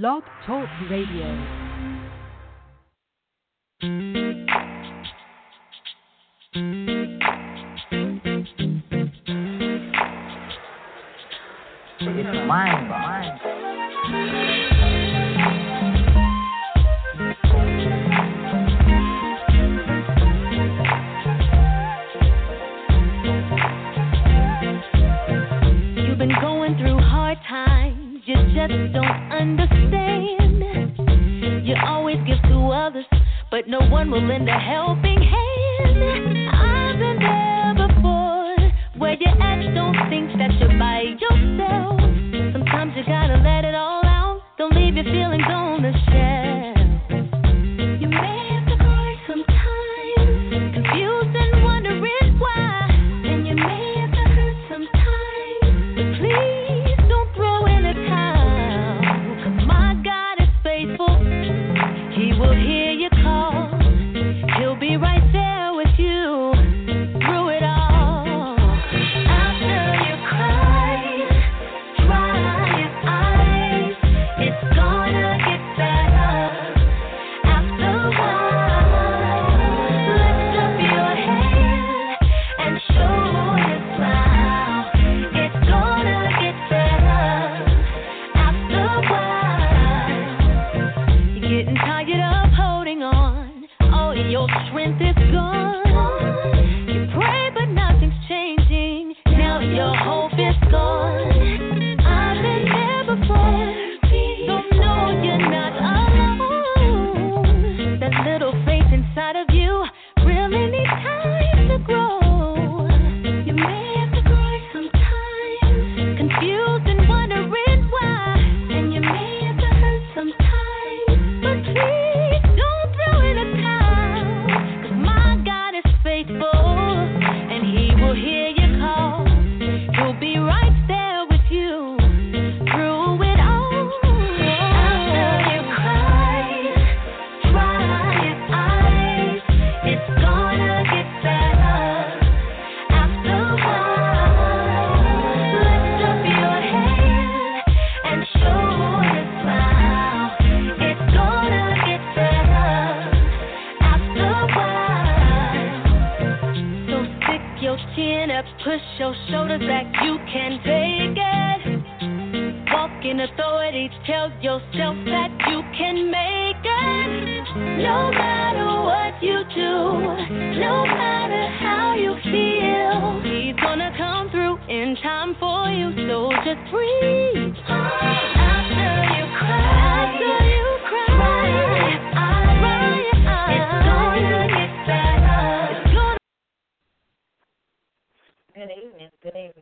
Blog Talk Radio. It's mind You've just don't understand. You always give to others, but no one will lend a helping hand. I've been there before, where don't think that you're by yourself. Sometimes you gotta let it all out, don't leave your feelings on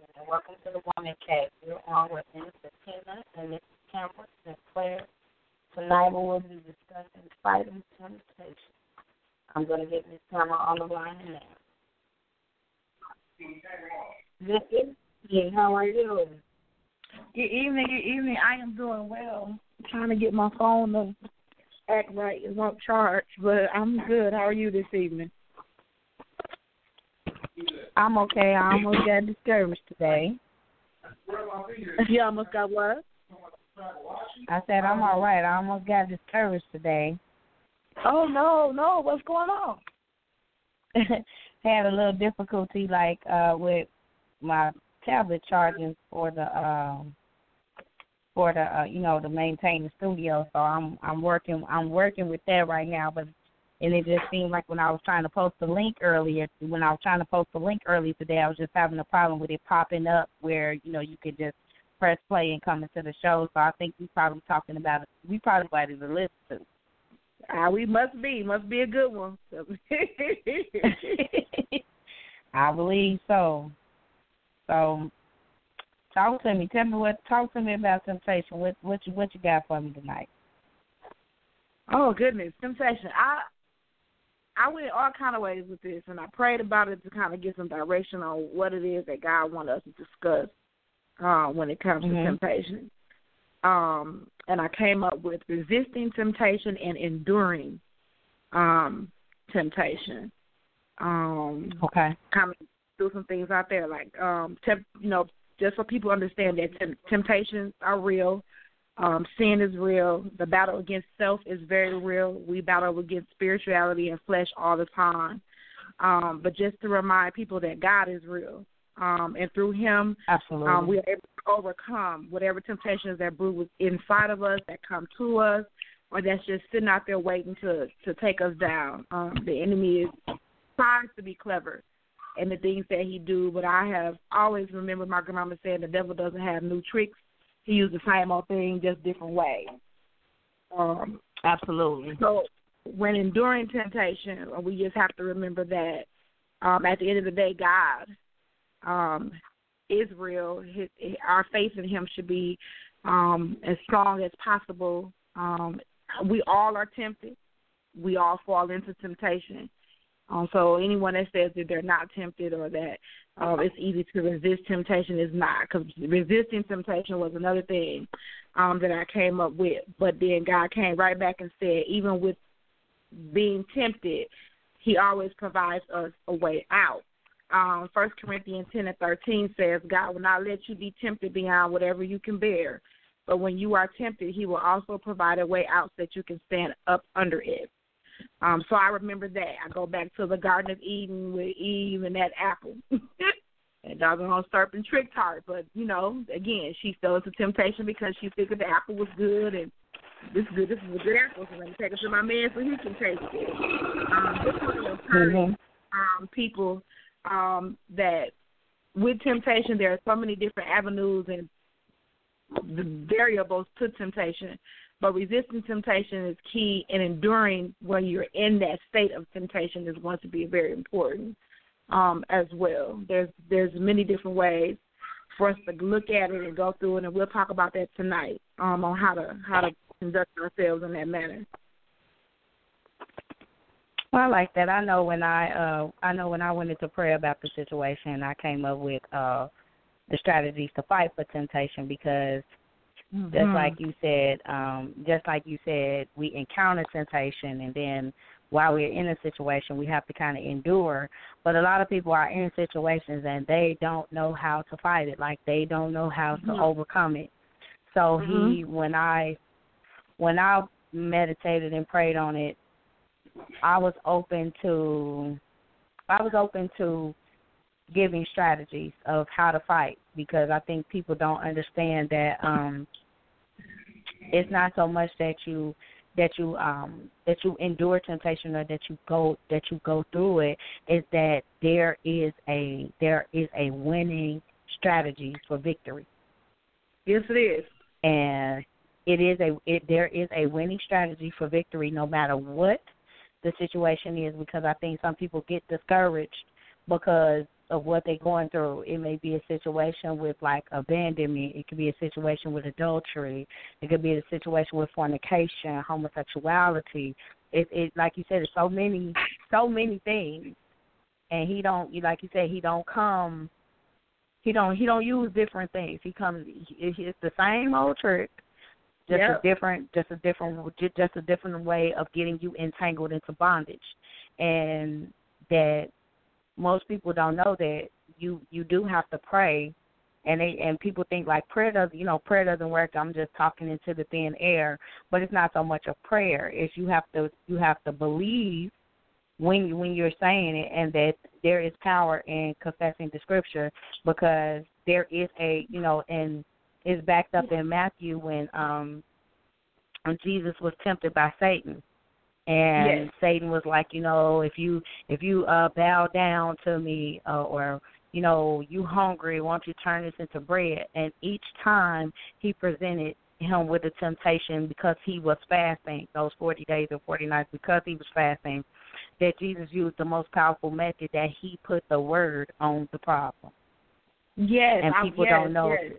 and welcome to the Woman Cave. You're on with Mr. Tina and Mrs. Campbell Sinclair. Tonight we will be discussing fighting temptation. I'm going to get Miss Campbell on the line now. Good evening, how are you? Good evening, good evening. I am doing well. I'm trying to get my phone to act right. It's on charge, but I'm good. How are you this evening? I'm okay. I almost got discouraged today. You almost got what? I said I'm all right. I almost got discouraged today. Oh no, no, what's going on? Had a little difficulty like uh with my tablet charging for the um for the uh, you know to maintain the studio. So I'm I'm working I'm working with that right now, but and it just seemed like when I was trying to post the link earlier, when I was trying to post the link earlier today, I was just having a problem with it popping up where you know you could just press play and come into the show. So I think we probably talking about it. We probably invited to listen to. Ah, we must be must be a good one. I believe so. So Talk to me. Tell me what. Talk to me about temptation. What what you what you got for me tonight? Oh goodness, temptation. I I went all kind of ways with this, and I prayed about it to kind of get some direction on what it is that God wanted us to discuss uh, when it comes Mhm. to temptation. Um, and I came up with resisting temptation and enduring um, temptation. Um, Okay. kind of threw some things out there, like um, temp, you know, just so people understand that tem- temptations are real. Um, sin is real. The battle against self is very real. We battle against spirituality and flesh all the time. Um, but just to remind people that God is real, um, and through Him, Absolutely. um, we are able to overcome whatever temptations that brew inside of us, that come to us, or that's just sitting out there waiting to to take us down. Um, the enemy is tries to be clever in the things that he do, but I have always remembered my grandmama saying the devil doesn't have new tricks. He uses the same old thing, just different way. Um, Absolutely. so when enduring temptation, we just have to remember that um, at the end of the day, God um, is real. His, our faith in Him should be um, as strong as possible. Um, we all are tempted. We all fall into temptation. Um, so anyone that says that they're not tempted or that um, it's easy to resist temptation is not, because resisting temptation was another thing um, that I came up with. But then God came right back and said, even with being tempted, He always provides us a way out. Um, First Corinthians ten and thirteen says, God will not let you be tempted beyond whatever you can bear. But when you are tempted, He will also provide a way out so that you can stand up under it. Um, so I remember that. I go back to the Garden of Eden with Eve and that apple. and doggone serpent tricked her. But, you know, again, she fell into temptation because she figured the apple was good and this is good this is a good apple, so let me take it to my man so he can taste it. Um, this will encourage Mhm. um, people um, that with temptation there are so many different avenues and the variables to temptation. But resisting temptation is key, and enduring when you're in that state of temptation is going to be very important um, as well. There's there's many different ways for us to look at it and go through it, and we'll talk about that tonight um, on how to how to conduct ourselves in that manner. Well, I like that. I know when I uh I know when I went into prayer about the situation, I came up with uh the strategies to fight for temptation because just like you said, um, just like you said, we encounter temptation and then while we're in a situation we have to kind of endure. But a lot of people are in situations and they don't know how to fight it. Like they don't know how to Mhm. overcome it. So he when I when I meditated and prayed on it, I was open to I was open to giving strategies of how to fight because I think people don't understand that um it's not so much that you that you um that you endure temptation or that you go that you go through it is that there is a there is a winning strategy for victory Yes, it is. and it is a it there is a winning strategy for victory no matter what the situation is because I think some people get discouraged because of what they're going through. It may be a situation with like abandonment, it could be a situation with adultery, it could be a situation with fornication, homosexuality. It it like you said, there's so many so many things. And he don't like you said, he don't come he don't he don't use different things. He comes it's the same old trick, just Yep. a different just a different ju- just a different way of getting you entangled into bondage, and that most people don't know that you you do have to pray, and they and people think like prayer doesn't you know prayer doesn't work. I'm just talking into the thin air, but it's not so much a prayer. It's you have to you have to believe when you, when you're saying it, and that there is power in confessing the scripture because there is a you know and it's backed up in Matthew when um when Jesus was tempted by Satan. And Yes. Satan was like, you know, if you if you uh bow down to me uh, or you know, you hungry, why don't you turn this into bread? And each time he presented him with a temptation because he was fasting those 40 days or 40 nights because he was fasting that Jesus used the most powerful method that he put the word on the problem. Yes, and people yes, don't know. yes.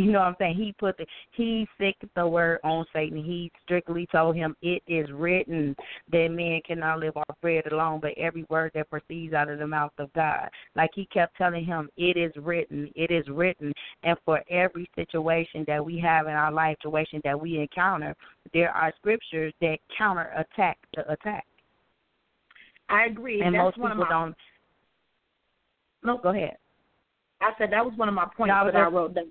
You know what I'm saying? He put the he sicked the word on Satan. He strictly told him it is written that man cannot live off bread alone, but every word that proceeds out of the mouth of God. Like he kept telling him, It is written, it is written. And for every situation that we have in our life, situation that we encounter, there are scriptures that counter attack the attack. I agree. And That's most one people of my, don't No, go ahead. I said that was one of my points No, that I wrote down.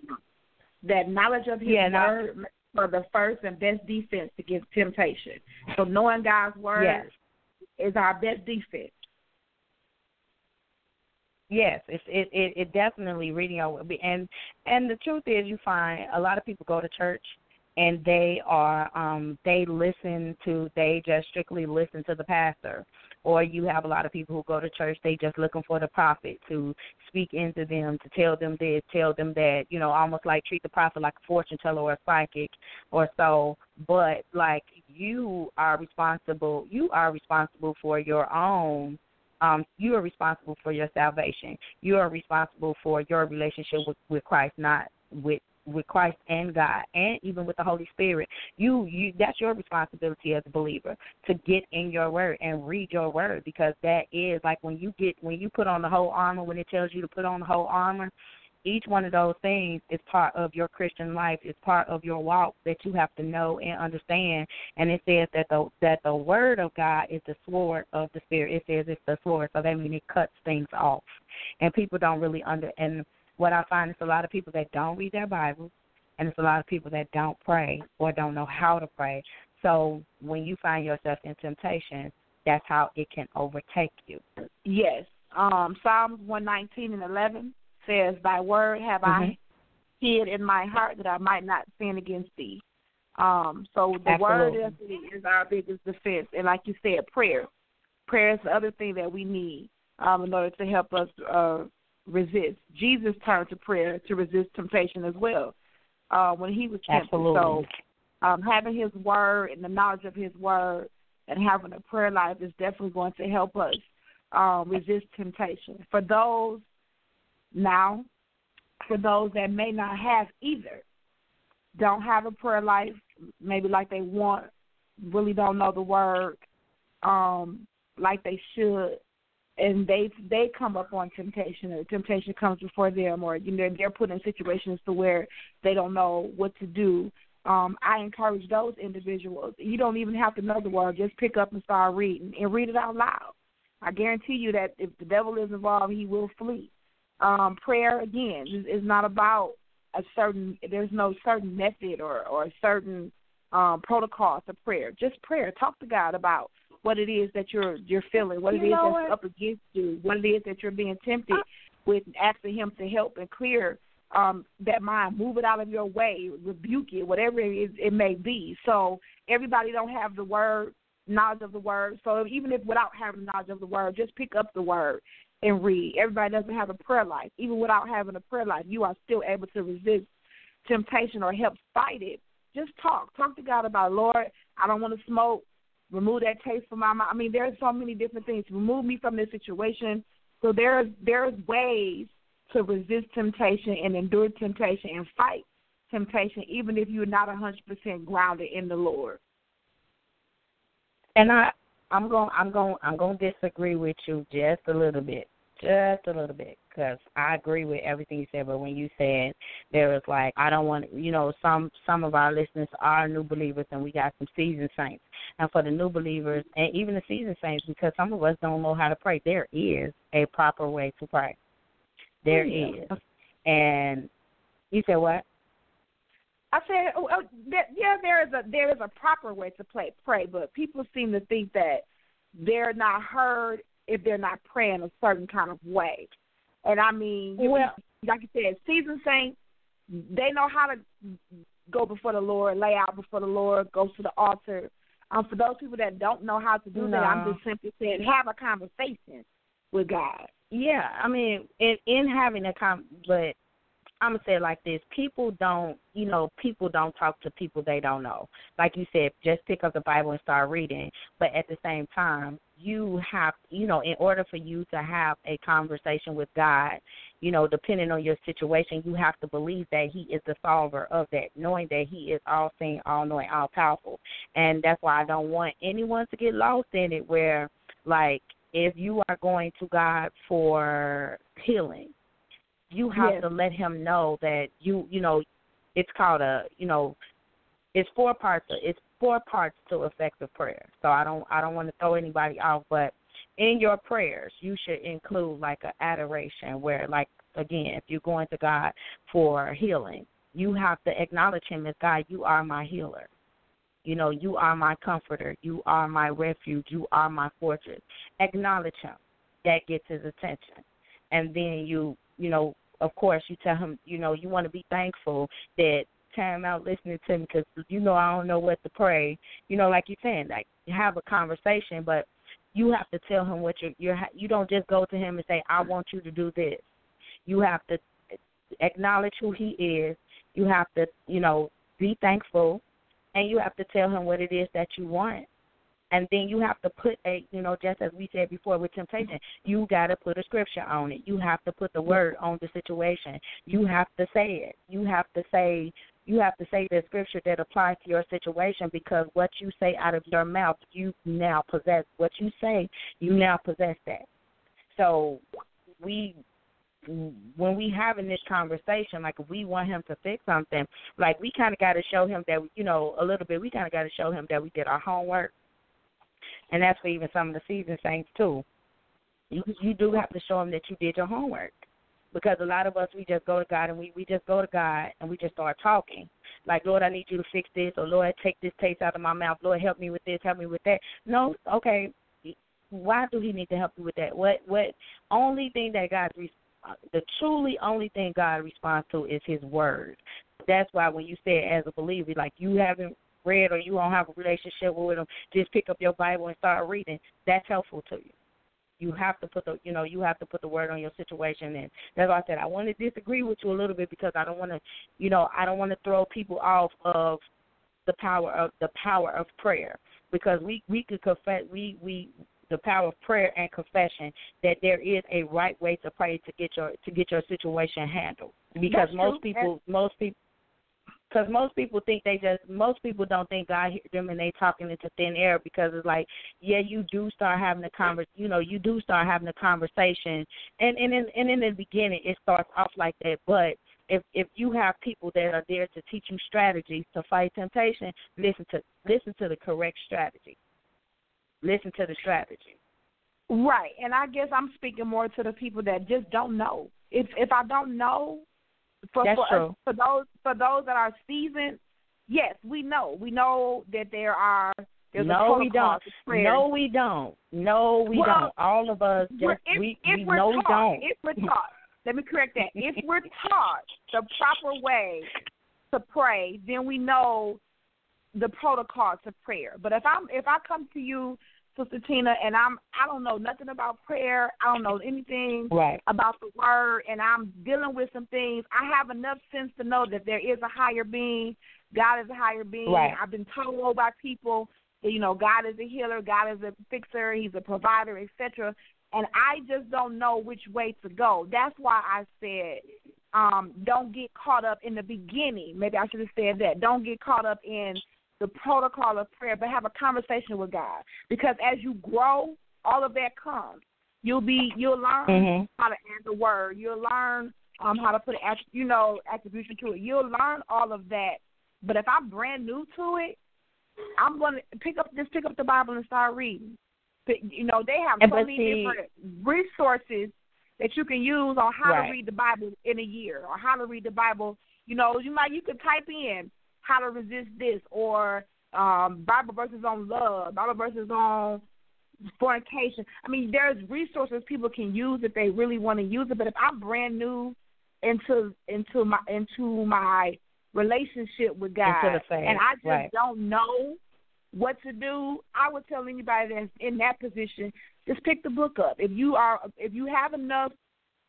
That knowledge of His Yeah, word for the first and best defense against temptation. So knowing God's word Yes. is our best defense. Yes, it's it, it it definitely reading our and and the truth is you find a lot of people go to church and they are um they listen to they just strictly listen to the pastor or you have a lot of people who go to church they just looking for the prophet to speak into them to tell them this tell them that you know almost like treat the prophet like a fortune teller or a psychic or so but like you are responsible you are responsible for your own um, you are responsible for your salvation. You are responsible for your relationship with, with Christ, not with with Christ and God, and even with the Holy Spirit. You you that's your responsibility as a believer to get in your word and read your word because that is like when you get when you put on the whole armor when it tells you to put on the whole armor each one of those things is part of your Christian life, It's part of your walk that you have to know and understand. And it says that the that the word of God is the sword of the spirit. It says it's the sword, so that means it cuts things off. And people don't really under and what I find is a lot of people that don't read their Bibles and it's a lot of people that don't pray or don't know how to pray. So when you find yourself in temptation, that's how it can overtake you. Yes. Um, Psalms 119 and 11 says, Thy word have I hid in my heart that I might not sin against thee. Um, so the word is, is our biggest defense. And like you said, prayer. Prayer is the other thing that we need um, in order to help us uh, resist. Jesus turned to prayer to resist temptation as well uh, when he was tempted. Absolutely. So um, having his word and the knowledge of his word and having a prayer life is definitely going to help us um, resist temptation. For those now, for those that may not have either, don't have a prayer life, maybe like they want, really don't know the word, um, like they should, and they they come up on temptation, or temptation comes before them, or you know they're put in situations to where they don't know what to do. Um, I encourage those individuals. You don't even have to know the word; just pick up and start reading, and read it out loud. I guarantee you that if the devil is involved, he will flee. Um, prayer again is, is not about a certain. There's no certain method or or certain um, protocol to prayer. Just prayer. Talk to God about what it is that you're you're feeling, what it You is know that's what? up against you, what it is that you're being tempted with, asking Him to help and clear um, that mind, move it out of your way, rebuke it, whatever it, is, it may be. So everybody don't have the word knowledge of the word. So even if without having knowledge of the word, just pick up the word and read. Everybody doesn't have a prayer life. Even without having a prayer life, you are still able to resist temptation or help fight it. Just talk. Talk to God about, Lord, I don't want to smoke. Remove that taste from my mouth. I mean, there's so many different things. Remove me from this situation. So there's there's ways to resist temptation and endure temptation and fight temptation, even if you're not a hundred percent grounded in the Lord. And I, I'm going, I'm going, I'm going to disagree with you just a little bit, just a little bit, because I agree with everything you said. But when you said there was like, I don't want, you know, some some of our listeners are new believers, and we got some seasoned saints. And for the new believers, and even the seasoned saints, because some of us don't know how to pray, there is a proper way to pray. There is, and you said what? I said, oh, oh, there, yeah, there is a there is a proper way to play, pray, but people seem to think that they're not heard if they're not praying a certain kind of way. And I mean, you Well- like you said, seasoned saints, they know how to go before the Lord, lay out before the Lord, go to the altar. Um, for those people that don't know how to do that, I'm just simply saying have a conversation with God. Yeah, I mean, in in having a com, but I'm gonna say it like this: people don't, you know, people don't talk to people they don't know. Like you said, just pick up the Bible and start reading. But at the same time, you have, you know, in order for you to have a conversation with God, you know, depending on your situation, you have to believe that He is the solver of that, knowing that He is all seeing, all knowing, all powerful. And that's why I don't want anyone to get lost in it. Where, like, if you are going to God for healing you have Yes. to let him know that you you know it's called a you know it's four parts it's four parts to effective prayer. So i don't i don't want to throw anybody off but in your prayers you should include like a adoration where like again if you're going to god for healing you have to acknowledge him as god you are my healer. You know you are my comforter. You are my refuge. You are my fortress. Acknowledge him. That gets his attention. And then you you know of course you tell him you know you want to be thankful that time out listening to me because you know I don't know what to pray. You know like you're saying like have a conversation but you have to tell him what you're you're you don't just go to him and say I want you to do this. You have to acknowledge who he is. You have to you know be thankful and you have to tell him what it is that you want. And then you have to put a you know just as we said before with temptation you got to put a scripture on it. You have to put the word on the situation. You have to say it. You have to say you have to say the scripture that applies to your situation because what you say out of your mouth you now possess what you say you now possess that so we when we having this conversation, like we want him to fix something, like we kind of got to show him that you know a little bit. We kind of got to show him that we did our homework, and that's for even some of the season saints too. You you do have to show him that you did your homework, because a lot of us we just go to God and we we just go to God and we just start talking. Like Lord, I need you to fix this, or Lord, take this taste out of my mouth. Lord, help me with this, help me with that. No, okay. Why do He need to help you with that? What what only thing that God uh, the truly only thing God responds to is His word. That's why when you say it as a believer, like you haven't read or you don't have a relationship with Him, just pick up your Bible and start reading. That's helpful to you. You have to put the you know you have to put the word on your situation, and that's why I said I want to disagree with you a little bit because I don't want to you know I don't want to throw people off of the power of the power of prayer. Because we we could confess we we the power of prayer and confession that there is a right way to pray to get your to get your situation handled. Because That's most true. people most people because most people think they just most people don't think God hears them and they talking into thin air because it's like yeah you do start having a convers you know you do start having a conversation. And and in and in the beginning it starts off like that. But if if you have people that are there to teach you strategies to fight temptation listen to listen to the correct strategy. Listen to the strategy. Right, and I guess I'm speaking more to the people that just don't know. If if I don't know, for That's for, true. for those for those that are seasoned, yes, we know. We know that there are there's a no, we don't. No, we don't. No, we Well, don't. All of us just if, we if we we're know we don't. If we're taught, let me correct that. If we're taught the proper way to pray, then we know the protocol to prayer. But if I'm if I come to you, Sister Tina, and I'm I don't know nothing about prayer, I don't know anything Right. about the word, and I'm dealing with some things, I have enough sense to know that there is a higher being. God is a higher being. Right. I've been told by people that you know God is a healer, God is a fixer, He's a provider, etc. And I just don't know which way to go. That's why I said, um, don't get caught up in the beginning. Maybe I should have said that. Don't get caught up in the protocol of prayer, but have a conversation with God. Because as you grow, all of that comes. You'll be you'll learn Mhm. how to add the word. You'll learn um how to put an you know attribution to it. You'll learn all of that. But if I'm brand new to it, I'm gonna pick up just pick up the Bible and start reading. But, you know they have so many different resources that you can use on how Right. to read the Bible in a year or how to read the Bible. You know, you might you could type in how to resist this or um Bible verses on love, Bible verses on fornication. I mean, there's resources people can use if they really want to use it. But if I'm brand new into into my into my relationship with God, Into the faith, and I just right. don't know what to do, I would tell anybody that's in that position just pick the book up. If you are if you have enough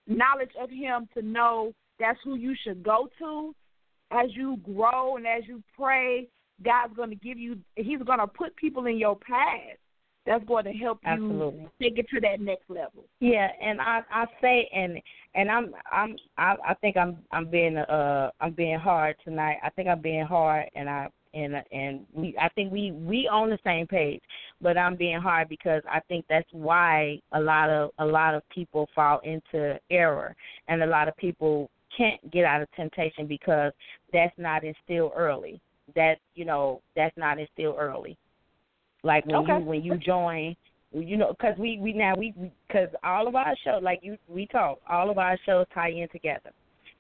knowledge of Him to know that's who you should go to. As you grow and as you pray, God's going to give you. He's going to put people in your path that's going to help you Absolutely. take it to that next level. Yeah, and I I say and and I'm I'm I, I think I'm I'm being uh I'm being hard tonight. I think I'm being hard and I and and we I think we we on the same page, but I'm being hard because I think that's why a lot of a lot of people fall into error and a lot of people can't get out of temptation because that's not instilled early. That you know that's not instilled early. Like when Okay. you when you join, you know, because we we now we because all of our shows like you we talk all of our shows tie in together.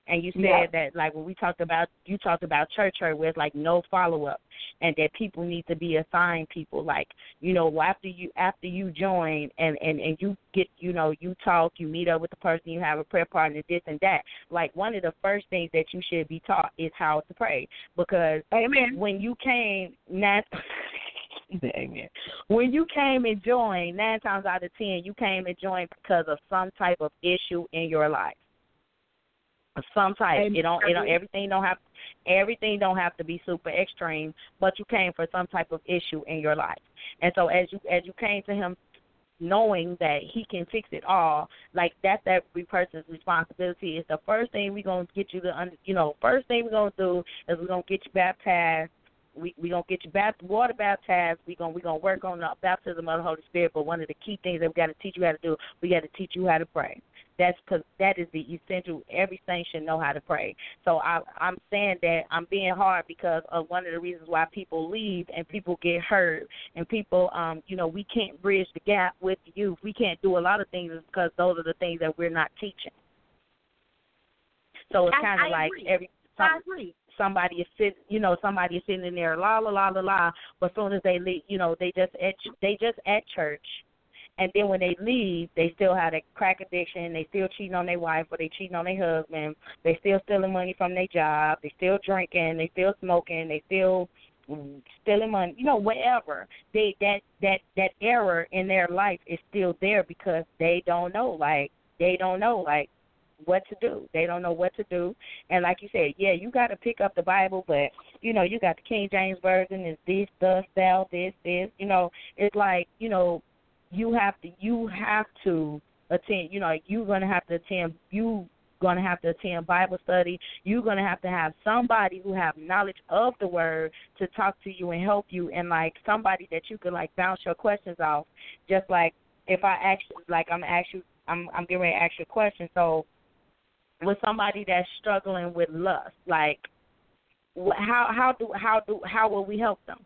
And you said Yeah. that like when we talked about you talked about church hurt where it's like no follow up and that people need to be assigned people like you know after you after you join and and and you get you know you talk you meet up with the person you have a prayer partner this and that like one of the first things that you should be taught is how to pray because Amen. when you came nine Amen. When you came and joined, nine times out of ten, you came and joined because of some type of issue in your life. Some type. Amen. It don't. It don't. Everything don't have. Everything don't have to be super extreme, but you came for some type of issue in your life, and so as you as you came to him, knowing that he can fix it all, like that's every person's responsibility. Is the first thing we're gonna get you to, you know, first thing we're gonna do is we're gonna get you baptized we we gonna get you bapt- water baptized. We gonna we gonna work on the baptism of the Holy Spirit. But one of the key things that we got to teach you how to do, we got to teach you how to pray. That's because that is the essential. Every saint should know how to pray. So I I'm saying that I'm being hard because of one of the reasons why people leave and people get hurt and people um you know we can't bridge the gap with the youth. We can't do a lot of things because those are the things that we're not teaching. So it's kind of like agree. every I agree. somebody is sitting, you know somebody is sitting in there la la la la la but as soon as they leave you know they just at they just at church and then when they leave they still have a crack addiction. They still cheating on their wife or they cheating on their husband. They still stealing money from their job. They still drinking. They still smoking. They still stealing money. You know whatever. They that that that error in their life is still there because they don't know like they don't know like what to do. They don't know what to do. And like you said, yeah, you got to pick up the Bible, but you know, you got the King James version is this, thus, thou, this, this. You know, it's like you know, you have to, you have to attend. You know, you're gonna have to attend. You gonna have to attend Bible study. You're gonna have to have somebody who have knowledge of the word to talk to you and help you, and like somebody that you could like bounce your questions off. Just like if I ask, like I'm ask you, I'm I'm getting ready to ask you a question. So with somebody that's struggling with lust like how how do how do how will we help them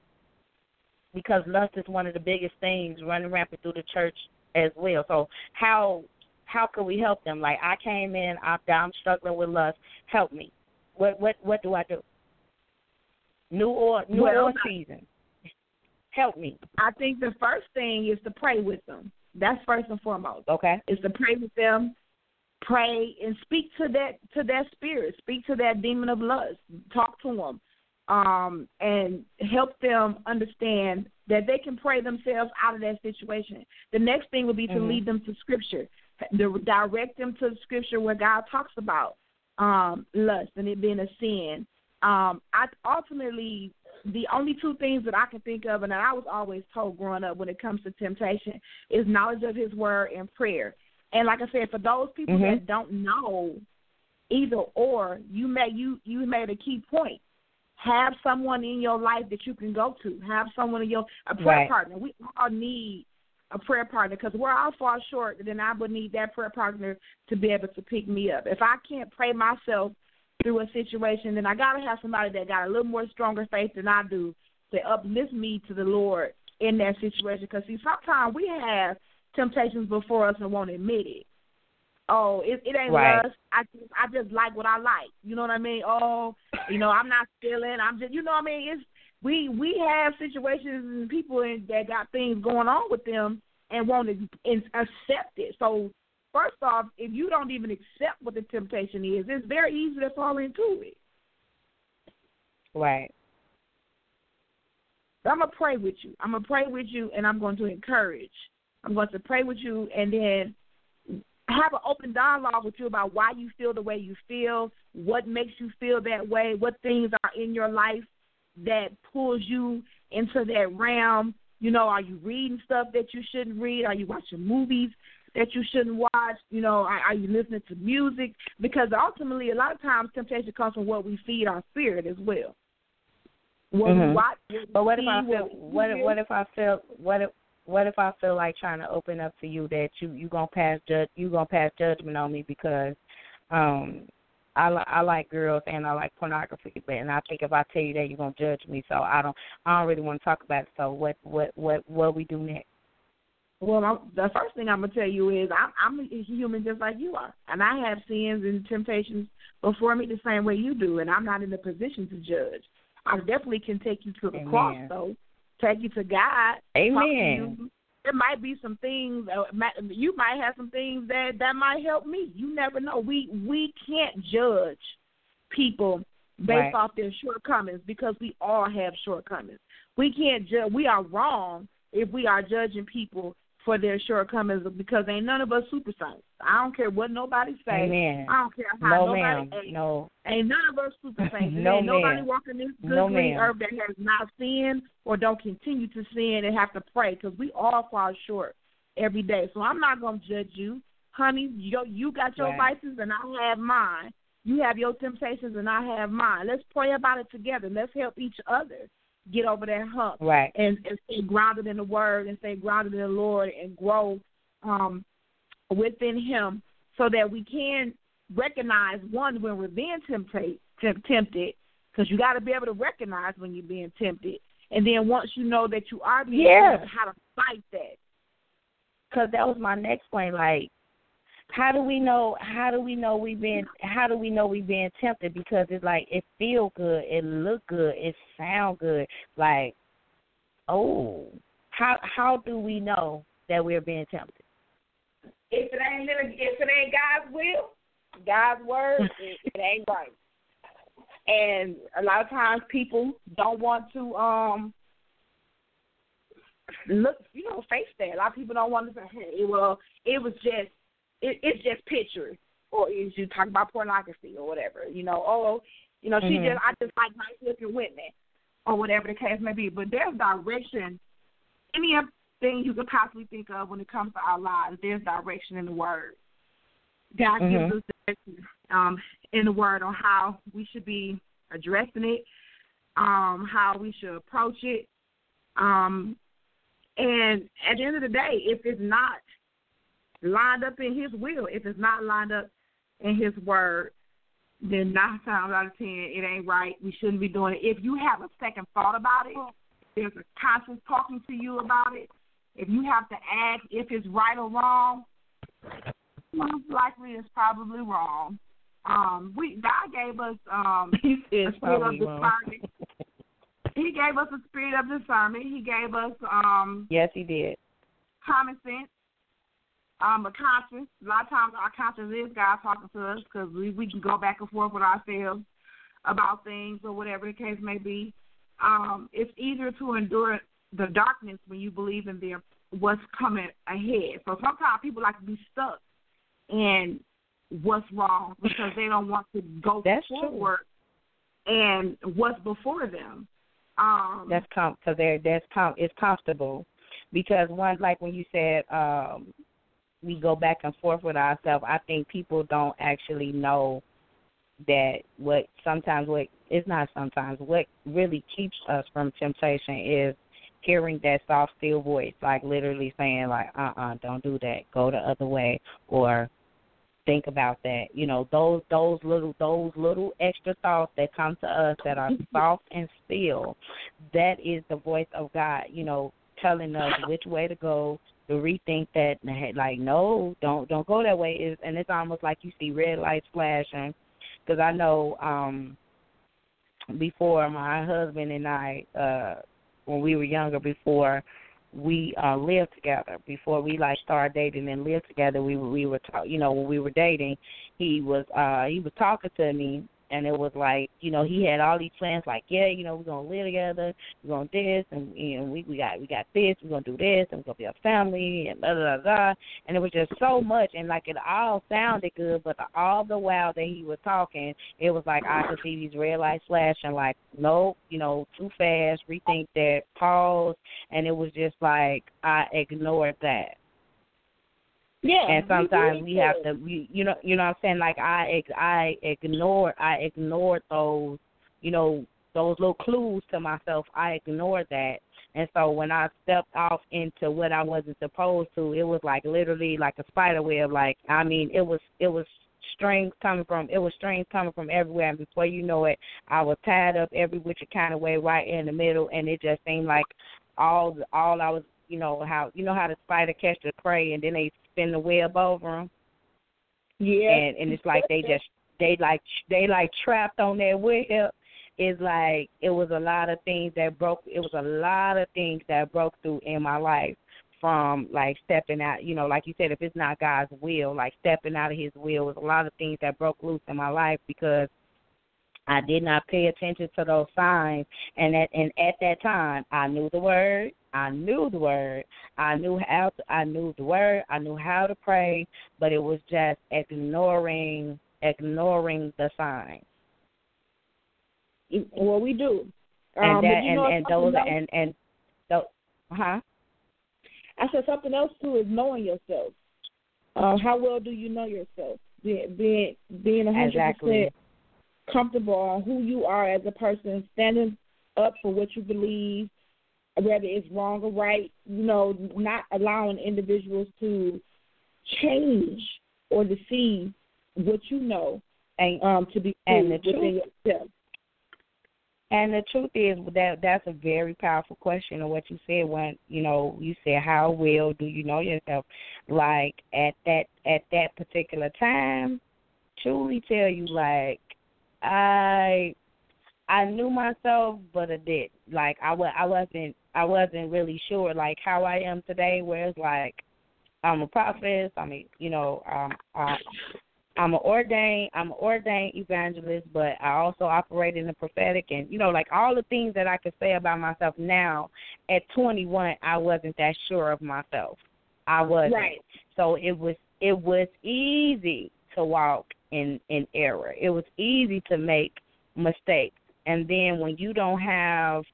because lust is one of the biggest things running rampant through the church as well. So how how can we help them? Like i came in i'm, I'm struggling with lust. Help me. What what what do i do? New or new Well, or season? Help me. I think the first thing is to pray with them. That's first and foremost. okay. Is to pray with them, pray and speak to that to that spirit, speak to that demon of lust, talk to them, um, and help them understand that they can pray themselves out of that situation. The next thing would be to Mhm. lead them to scripture, to direct them to the scripture where God talks about um, lust and it being a sin. Um, I ultimately the only two things that I can think of, and that I was always told growing up when it comes to temptation, is knowledge of His Word and prayer. And like I said, for those people Mhm. that don't know either or, you may you you made a key point. Have someone in your life that you can go to. Have someone in your a prayer Right. partner. We all need a prayer partner because where I fall short, then I would need that prayer partner to be able to pick me up. If I can't pray myself through a situation, then I gotta have somebody that got a little more stronger faith than I do to uplift me to the Lord in that situation. Because see, sometimes we have temptations before us and won't admit it. Oh, it, it ain't Right. lust. I just, I just like what I like. You know what I mean? Oh, you know, I'm not stealing. I'm just, you know what I mean? It's we we have situations and people in, that got things going on with them and won't accept it. So first off, if you don't even accept what the temptation is, it's very easy to fall into it. right So I'm gonna pray with you. I'm gonna pray with you, and I'm going to encourage. I'm going to pray with you, and then have an open dialogue with you about why you feel the way you feel, what makes you feel that way, what things are in your life that pulls you into that realm. You know, are you reading stuff that you shouldn't read? Are you watching movies that you shouldn't watch? You know, are, are you listening to music? Because ultimately, a lot of times, temptation comes from what we feed our spirit as well. What Mhm. we watch, what we But what if I feel? what What if, what if I feel? What if? What if I feel like trying to open up to you that you you gonna pass judge you gonna pass judgment on me because um I li- I like girls and I like pornography, but and I think if I tell you that you're gonna judge me, so I don't I don't really want to talk about it. So what what what what we do next? Well, I'm, the first thing I'm gonna tell you is I'm, I'm a human just like you are, and I have sins and temptations before me the same way you do, and I'm not in a position to judge. I definitely can take you to the Amen. cross, though. Take you to God. talk to Amen. There might be some things. Uh, you might have some things that that might help me. You never know. We we can't judge people based Right. off their shortcomings because we all have shortcomings. We can't judge. We are wrong if we are judging people for their shortcomings because ain't none of us super saints. I don't care what nobody say. Amen. I don't care how No, nobody ma'am. ain't, No. ain't none of us super saints. No, ain't nobody ma'am. walking this good No, green earth that has not sinned or don't continue to sin and have to pray because we all fall short every day. So I'm not gonna judge you, honey. You you got your Right. vices and I have mine. You have your temptations and I have mine. Let's pray about it together. Let's help each other get over that hump Right. and, and stay grounded in the Word and stay grounded in the Lord and grow um, within Him, so that we can recognize one when we're being tempted, temp- tempted, because you got to be able to recognize when you're being tempted, and then once you know that you are being Yeah. tempted, how to fight that. Because that was my next point. Like, how do we know? How do we know we've been? How do we know we've been tempted? Because it's like it feel good, it look good, it sound good. Like, oh, how how do we know that we're being tempted? If it ain't if it ain't God's will, God's word, it, it ain't right. And a lot of times people don't want to um look, you know, face that. A lot of people don't want to say, "Hey, well, it was just, it, it's just pictures," or is you talk about pornography or whatever. You know, oh, you know, she Mhm. just, I just like nice looking women, or whatever the case may be. But there's direction. Anything you could possibly think of when it comes to our lives, there's direction in the Word. God Mhm. gives us direction um, in the Word on how we should be addressing it, um, how we should approach it. Um, and at the end of the day, if it's not lined up in His will, if it's not lined up in His Word, then nine times out of ten, it ain't right. We shouldn't be doing it. If you have a second thought about it, there's a conscience talking to you about it. If you have to ask if it's right or wrong, most likely it's probably wrong. Um, we God gave us um He a spirit of discernment. He gave us a spirit of discernment. He gave us um Yes, he did. common sense, um, a conscience. A lot of times our conscience is God talking to us because we, we can go back and forth with ourselves about things or whatever the case may be. Um, it's easier to endure the darkness when you believe in their what's coming ahead. So sometimes people like to be stuck in what's wrong because they don't want to go That's true. forward and what's before them. Um, That's com because they're that's com it's comfortable because one like when you said um we go back and forth with ourselves. I think people don't actually know that what sometimes what it's not sometimes what really keeps us from temptation is hearing that soft still voice like literally saying like uh uh-uh, don't do that go the other way or think about that you know those those little those little extra thoughts that come to us that are soft and still that is the voice of god you know telling us which way to go to rethink that like no don't don't go that way. Is and it's almost like you see red lights flashing because i know um before my husband and i uh when we were younger before we uh lived together before we like started dating and lived together we were we were talk, you know when we were dating he was uh he was talking to me and it was like you know he had all these plans like yeah you know we're gonna live together we're gonna this and you know we we got we got this we're gonna do this and we're gonna be a family and blah blah blah. And it was just so much and like it all sounded good but the, all the while that he was talking it was like I could see these red lights flashing like nope you know too fast rethink that pause. And it was just like I ignored that Yeah. and sometimes we we have to we you know you know what I'm saying? Like I I ignored I ignored those you know those little clues to myself. I ignored that. And so when I stepped off into what I wasn't supposed to it was like literally like a spider web. Like I mean it was it was strings coming from it was strings coming from everywhere. And before you know it I was tied up every which kind of way right in the middle. And it just seemed like all all I was you know how you know how the spider catch the prey and then they spin the web over them Yeah. and and it's like they just they like they like trapped on that web. It's like it was a lot of things that broke. It was a lot of things that broke through in my life from like stepping out. You know, like you said, if it's not God's will, like stepping out of His will, was a lot of things that broke loose in my life because I did not pay attention to those signs, and at and at that time, I knew the word. I knew the word. I knew how. To, I knew the word. I knew how to pray, but it was just ignoring ignoring the signs. Well, we do. And um, that and and those else? and and those, huh? I said something else too is knowing yourself. Um, how well do you know yourself? Being being being a hundred percent comfortable on who you are as a person, standing up for what you believe, whether it's wrong or right. You know, not allowing individuals to change or deceive what you know And um, to be And the truth- yourself. And the truth is that that's a very powerful question of what you said when you know you said how well do you know yourself? Like at that at that particular time, truly tell you like I I knew myself, but I did like I was I wasn't I wasn't really sure like how I am today. Where it's like I'm a prophet. I mean, you know, um, I, I'm an ordained I'm an ordained evangelist, but I also operate in the prophetic and you know like all the things that I could say about myself now at 21 I wasn't that sure of myself. I wasn't. Right. So it was it was easy to walk in in error. It was easy to make mistakes. And then when you don't have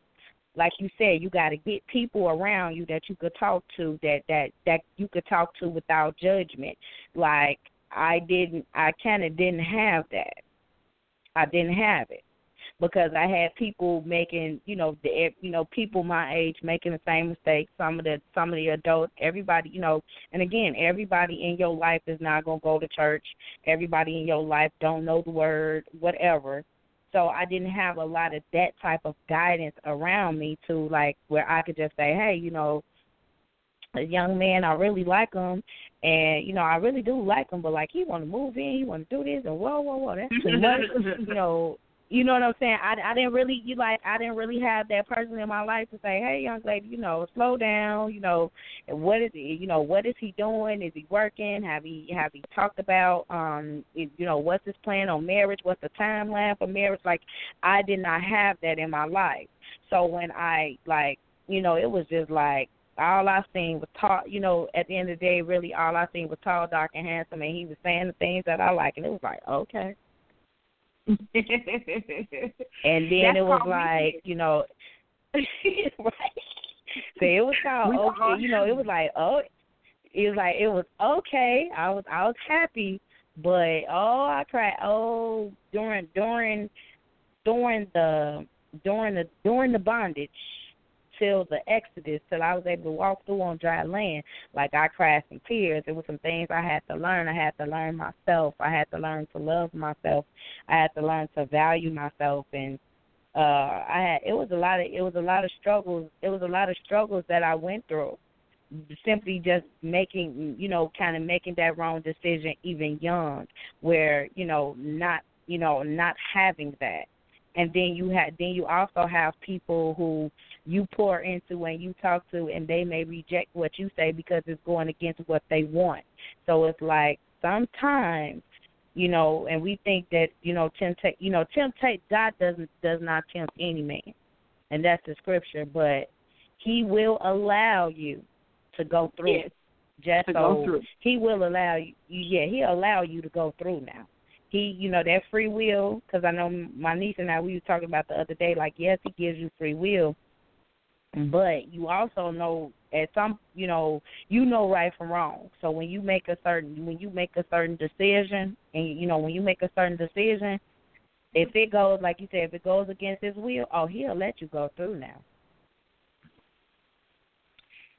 like you said, you got to get people around you that you could talk to that that that you could talk to without judgment. Like I didn't I kind of didn't have that. I didn't have it because I had people making, you know, the you know, people my age making the same mistakes. Some of the some of the adults, everybody, you know, and again, everybody in your life is not going to go to church. Everybody in your life don't know the word, whatever. So I didn't have a lot of that type of guidance around me to like where I could just say, hey, you know, a young man, I really like him, and you know, I really do like him, but like he want to move in, he want to do this, and whoa, whoa, whoa, that's too much, you know. You know what I'm saying? I, I didn't really, you like, I didn't really have that person in my life to say, hey, young lady, you know, slow down. You know, what is he? You know, what is he doing? Is he working? Have he have he talked about, um, you know, what's his plan on marriage? What's the timeline for marriage? Like, I did not have that in my life. So when I like, you know, it was just like all I seen was tall. You know, at the end of the day, really all I seen was tall, dark, and handsome, and he was saying the things that I like, and it was like, okay. And then That's it was like, you know, right. So it was all okay. You know, it was like oh, it was like it was okay. I was I was happy, but oh, I cried. Oh, during during during the during the during the bondage till the Exodus, till I was able to walk through on dry land. Like I cried some tears. There were some things I had to learn. I had to learn myself. I had to learn to love myself. I had to learn to value myself and uh I had it was a lot of it was a lot of struggles it was a lot of struggles that I went through simply just making you know kind of making that wrong decision even young where you know not you know not having that and then you had then you also have people who you pour into and you talk to and they may reject what you say because it's going against what they want so it's like sometimes you know, and we think that you know tempt you know temptate God doesn't does not tempt any man, and that's the scripture. But He will allow you to go through. Yes. Just To so go through. He will allow you. Yeah, He'll allow you to go through now. He, you know, that free will. Because I know my niece and I we were talking about the other day. Like, yes, He gives you free will, but you also know at some you know you know right from wrong so when you make a certain when you make a certain decision and you know when you make a certain decision if it goes like you said if it goes against his will oh he'll let you go through now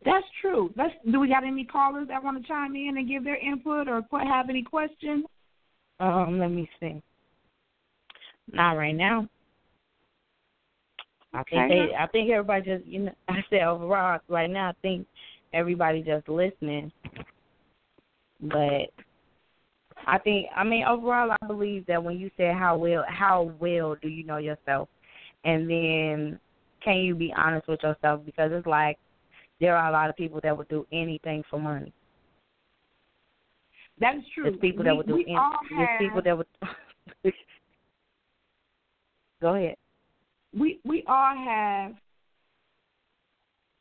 That's true. Let's. Do we got any callers that want to chime in and give their input or have any questions? um let me see not right now i think Okay. they i think everybody just you know i said overall right now i think everybody just listening but I think I mean overall I believe that when you say how well how well do you know yourself and then can you be honest with yourself because it's like there are a lot of people that would do anything for money. That is true. There's people we, that would do we any, there's people that would Go ahead. We we all have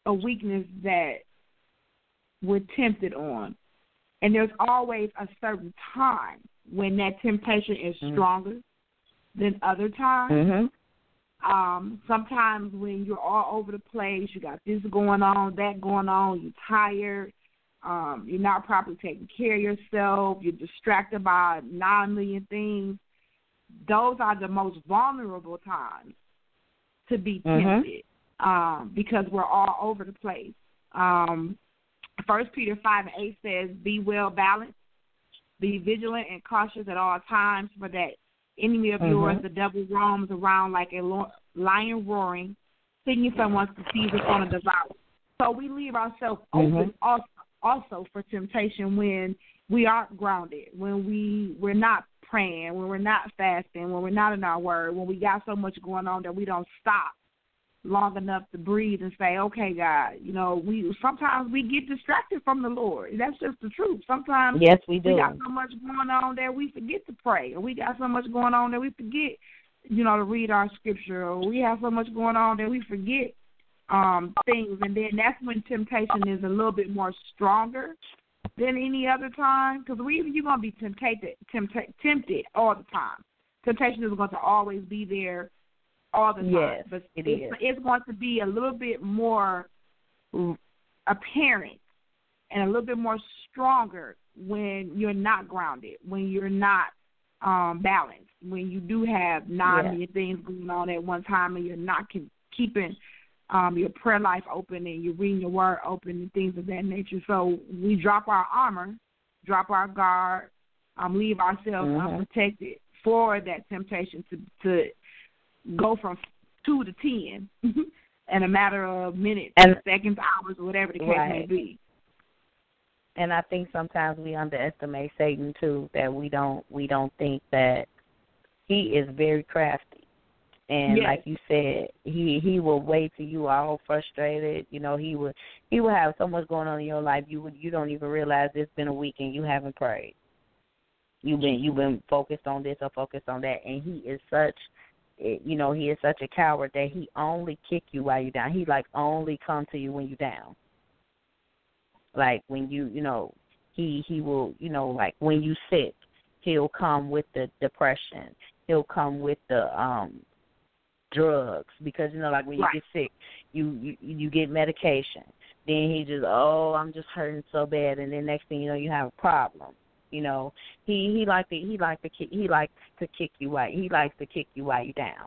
a weakness that we're tempted on. And there's always a certain time when that temptation is Mhm. stronger than other times. Mhm. Um, sometimes when you're all over the place, you got this going on, that going on, you're tired, um, you're not properly taking care of yourself, you're distracted by nine million things. Those are the most vulnerable times to be Mhm. tempted um, because we're all over the place. Um, First Peter five and eight says, "Be well balanced, be vigilant and cautious at all times, for that enemy of Mhm. yours, the devil, roams around like a lo- lion roaring, seeking someone to seize upon a devour." So we leave ourselves open Mhm. also, also for temptation when we aren't grounded, when we we're not praying, when we're not fasting, when we're not in our word, when we got so much going on that we don't stop long enough to breathe and say, "Okay, God, you know, we sometimes we get distracted from the Lord. That's just the truth. Sometimes Yes, we do. we got so much going on that we forget to pray, or we got so much going on that we forget, you know, to read our scripture, or we have so much going on that we forget um things, and then that's when temptation is a little bit more stronger than any other time, because we you're gonna be tempted, tempted, tempted all the time. Temptation is going to always be there all the time, Yes, but it it's, is. it's going to be a little bit more apparent and a little bit more stronger when you're not grounded, when you're not um balanced, when you do have nine million things going on at one time and you're not ke- keeping um your prayer life open and you're reading your word open and things of that nature. So we drop our armor, drop our guard, um, leave ourselves Mhm. unprotected for that temptation to to go from two to ten in a matter of minutes, And- seconds, hours, whatever the case may be. and I think sometimes we underestimate Satan too. That we don't we don't think that he is very crafty, and Yes. like you said, he he will wait till you are all frustrated. You know, he would he will have so much going on in your life you would you don't even realize it's been a week and you haven't prayed. You've been you've been focused on this or focused on that, and he is such. eh, You know, he is such a coward that he only kick you while you're down. He like only come to you when you're down like when you you know he he will you know like when you sick he'll come with the depression he'll come with the um drugs because you know like when you Right. get sick you you you get medication. Then he just oh i'm just hurting so bad. And then next thing you know you have a problem you know. He he like to he like to kick he likes to kick you while he likes to kick you while you down.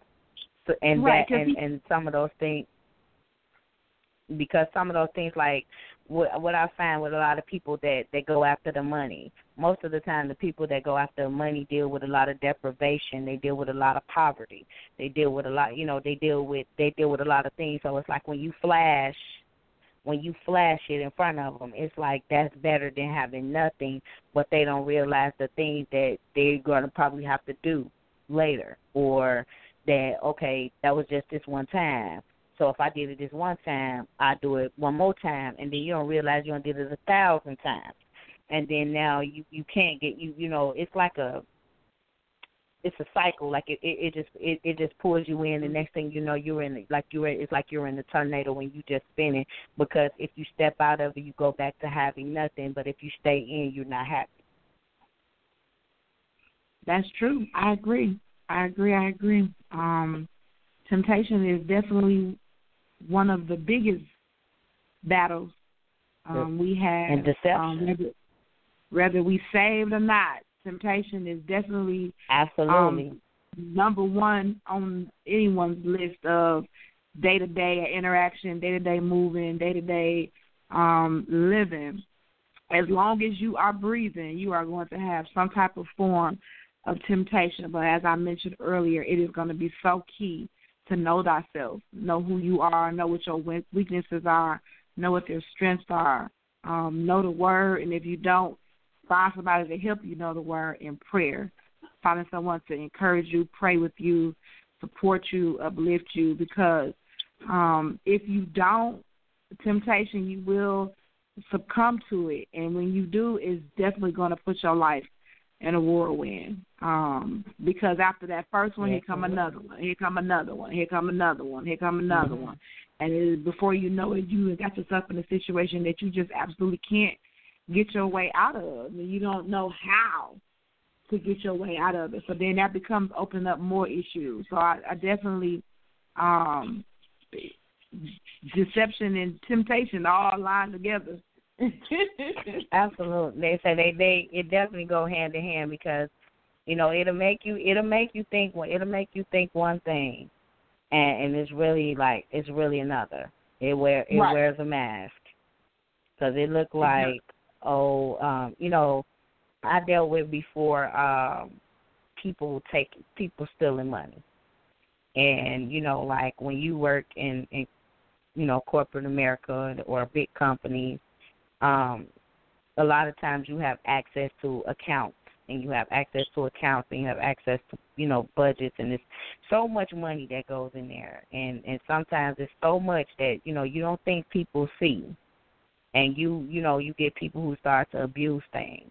So and Right, that and he- and some of those things because some of those things like what what I find with a lot of people that that go after the money. Most of the time, the people that go after money deal with a lot of deprivation. They deal with a lot of poverty. They deal with a lot, you know. They deal with they deal with a lot of things. So it's like when you flash, when you flash it in front of them, it's like that's better than having nothing. But they don't realize the things that they're gonna probably have to do later, or that okay, that was just this one time. So if I did it this one time, I do it one more time, and then you don't realize you done did it a thousand times, and then now you you can't get you you know it's like a it's a cycle. Like it, it, it just it, it just pulls you in. The next thing you know, you're in like you're it's like you're in the tornado when you just spinning. Because if you step out of it, you go back to having nothing. But if you stay in, you're not happy. That's true. I agree. I agree. I agree. Um, temptation is definitely one of the biggest battles um, we have. And deception. Um, whether, whether we saved or not, temptation is definitely absolutely um, number one on anyone's list of day to day interaction, day to day moving, day to day living. As long as you are breathing, you are going to have some type of form of temptation. But as I mentioned earlier, it is going to be so key to know thyself, know who you are, know what your weaknesses are, know what your strengths are, um, know the word, and if you don't, find somebody to help you know the word in prayer. Finding someone to encourage you, pray with you, support you, uplift you, because um, if you don't, temptation, you will succumb to it. And when you do, it's definitely going to put your life in a whirlwind. Um, because after that first one, here come another one, here come another one, here come another one, here come another mm-hmm. one, and it, before you know it, you got yourself in a situation that you just absolutely can't get your way out of, and you don't know how to get your way out of it. So then that becomes opening up more issues. So I, I definitely, um, deception and temptation all line together. Absolutely, they say they they it definitely go hand in hand because you know it'll make you it'll make you think one it'll make you think one thing, and and it's really like it's really another. It wear it right. wears a mask because it looked like oh, um, you know, I dealt with before um people take people stealing money. And, you know, like when you work in, in you know, corporate America or a big companies, um, a lot of times you have access to accounts and you have access to accounts and you have access to you know budgets and there's so much money that goes in there. And and sometimes it's so much that you know you don't think people see and you you know you get people who start to abuse things.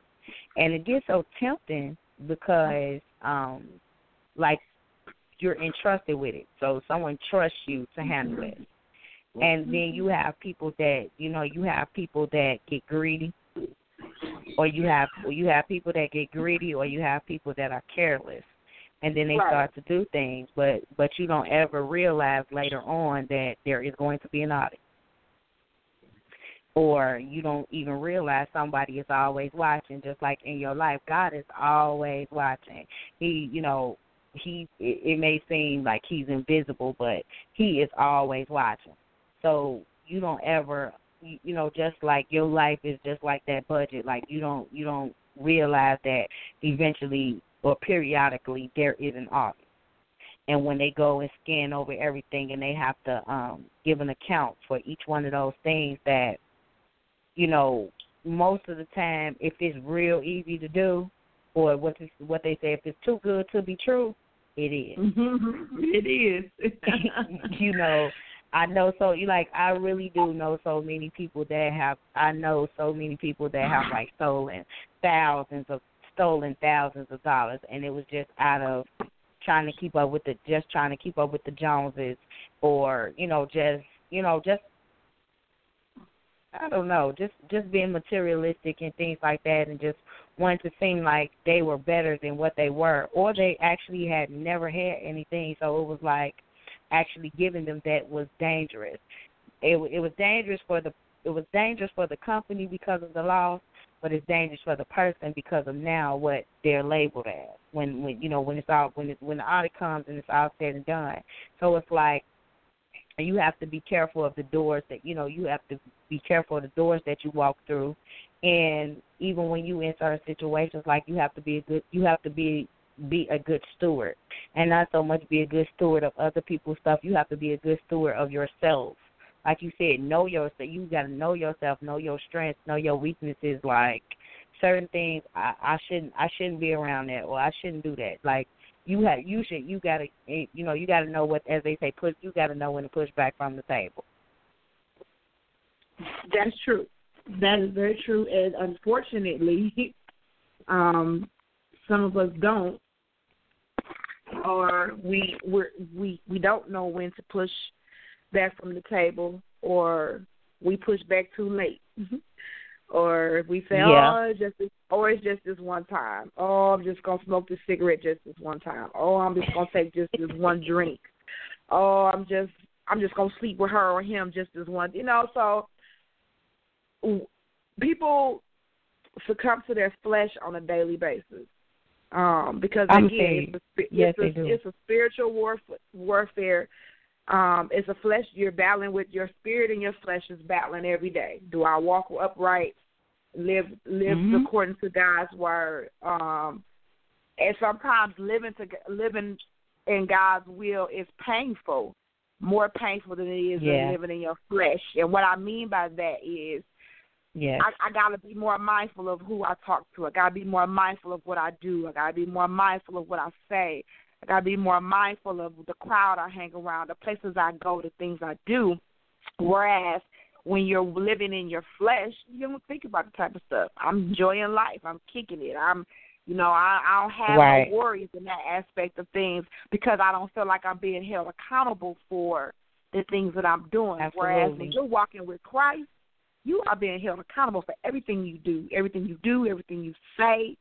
And it gets so tempting because um like you're entrusted with it. So someone trusts you to handle it and mm-hmm. then you have people that you know you have people that get greedy or you have or you have people that get greedy or you have people that are careless. And then they right. start to do things but but you don't ever realize later on that there is going to be an audit. Or you don't even realize somebody is always watching just like in your life. God is always watching. He you know he it, it may seem like he's invisible but he is always watching so you don't ever you know just like your life is just like that budget like you don't you don't realize that eventually or periodically there is an audit and when they go and scan over everything and they have to um give an account for each one of those things that you know, most of the time, if it's real easy to do, or what is, what they say, if it's too good to be true, it is. Mm-hmm. It is. you know, I know so you like I really do know so many people that have I know so many people that have like stolen thousands of stolen thousands of dollars. And it was just out of trying to keep up with the just trying to keep up with the Joneses or, you know, just you know, just I don't know, just just being materialistic and things like that, and just wanting to seem like they were better than what they were, or they actually had never had anything, so it was like actually giving them that was dangerous. It it was dangerous for the it was dangerous for the company because of the loss, but it's dangerous for the person because of now what they're labeled as. When when you know when it's all when it, when the audit comes and it's all said and done, so it's like you have to be careful of the doors that you know you have to be careful of the doors that you walk through and even when you certain situations like you have to be a good you have to be be a good steward and not so much be a good steward of other people's stuff you have to be a good steward of yourself like you said know yourself you got to know yourself know your strengths know your weaknesses like certain things i i shouldn't i shouldn't be around that or i shouldn't do that like you have you should you gotta eh, you know you gotta know what as they say push you gotta know when to push back from the table. That's true. That is very true, and unfortunately, um, some of us don't. Or we we we we don't know when to push back from the table, or we push back too late. Mm-hmm. or we say, Yeah. oh, it's just this, or it's just this one time. Oh, I'm just gonna smoke this cigarette just this one time. Oh, I'm just gonna take just this one drink. Oh, I'm just I'm just gonna sleep with her or him just this one. You know, so people succumb to their flesh on a daily basis. Um, because again, it's a, yes, it's, a, it's a spiritual warf- warfare. Um, it's a flesh you're battling with your spirit and your flesh is battling every day. Do I walk upright, live live Mhm. according to God's word? Um, and sometimes living to living in God's will is painful, more painful than it is Yeah. living in your flesh. And what I mean by that is Yes. I, I gotta be more mindful of who I talk to. I gotta be more mindful of what I do. I gotta be more mindful of what I say. I gotta be more mindful of the crowd I hang around, the places I go, the things I do. Whereas when you're living in your flesh, you don't think about the type of stuff. I'm enjoying life. I'm kicking it. I'm, you know, I, I don't have Right. no worries in that aspect of things because I don't feel like I'm being held accountable for the things that I'm doing. Whereas when you're walking with Christ, you are being held accountable for everything you do, everything you do, everything you say.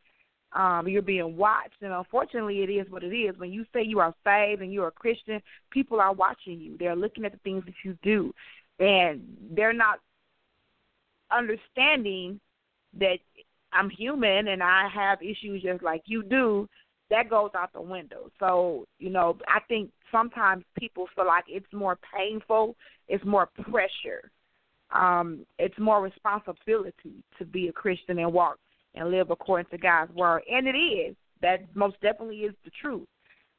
Um, you're being watched, and unfortunately, it is what it is. When you say you are saved and you're a Christian, people are watching you. They're looking at the things that you do, and they're not understanding that I'm human and I have issues just like you do. That goes out the window. So, you know, I think sometimes people feel like it's more painful, it's more pressure um, it's more responsibility to be a Christian and walk and live according to God's word. And it is. That most definitely is the truth.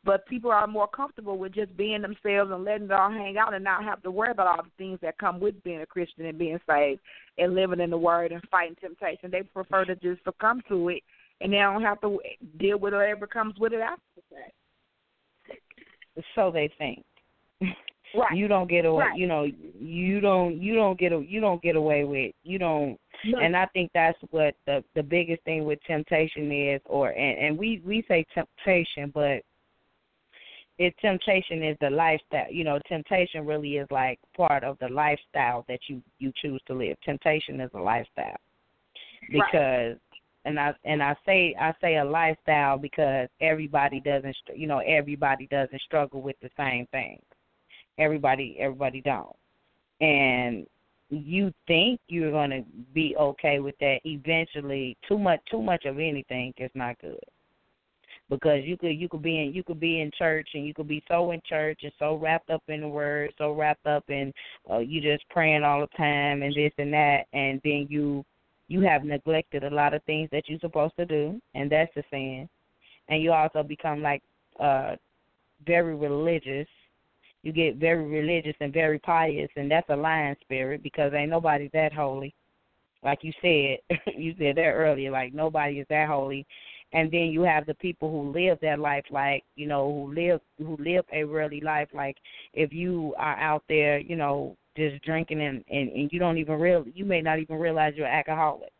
But people are more comfortable with just being themselves and letting it all hang out and not have to worry about all the things that come with being a Christian and being saved and living in the word and fighting temptation. They prefer to just succumb to it and they don't have to deal with whatever comes with it after the fact. so they think. Right. You don't get away. Right. You know, you don't. You don't get. a- You don't get away with. You don't. No. And I think that's what the the biggest thing with temptation is, or and and we we say temptation, but it temptation is the lifestyle. You know, temptation really is like part of the lifestyle that you you choose to live. Temptation is a lifestyle because. And I and I say I say a lifestyle because everybody doesn't you know everybody doesn't struggle with the same things. Everybody everybody don't. And you think you're going to be okay with that eventually too much too much of anything is not good because you could you could be in you could be in church and you could be so in church and so wrapped up in the word so wrapped up in uh, you just praying all the time and this and that and then you you have neglected a lot of things that you're supposed to do and that's the sin and you also become like uh very religious you get very religious and very pious and that's a lying spirit because ain't nobody that holy. Like you said you said that earlier like nobody is that holy. And then you have the people who live that life like you know who live who live a really life. Like if you are out there you know just drinking and and, and you don't even real you may not even realize you're an alcoholic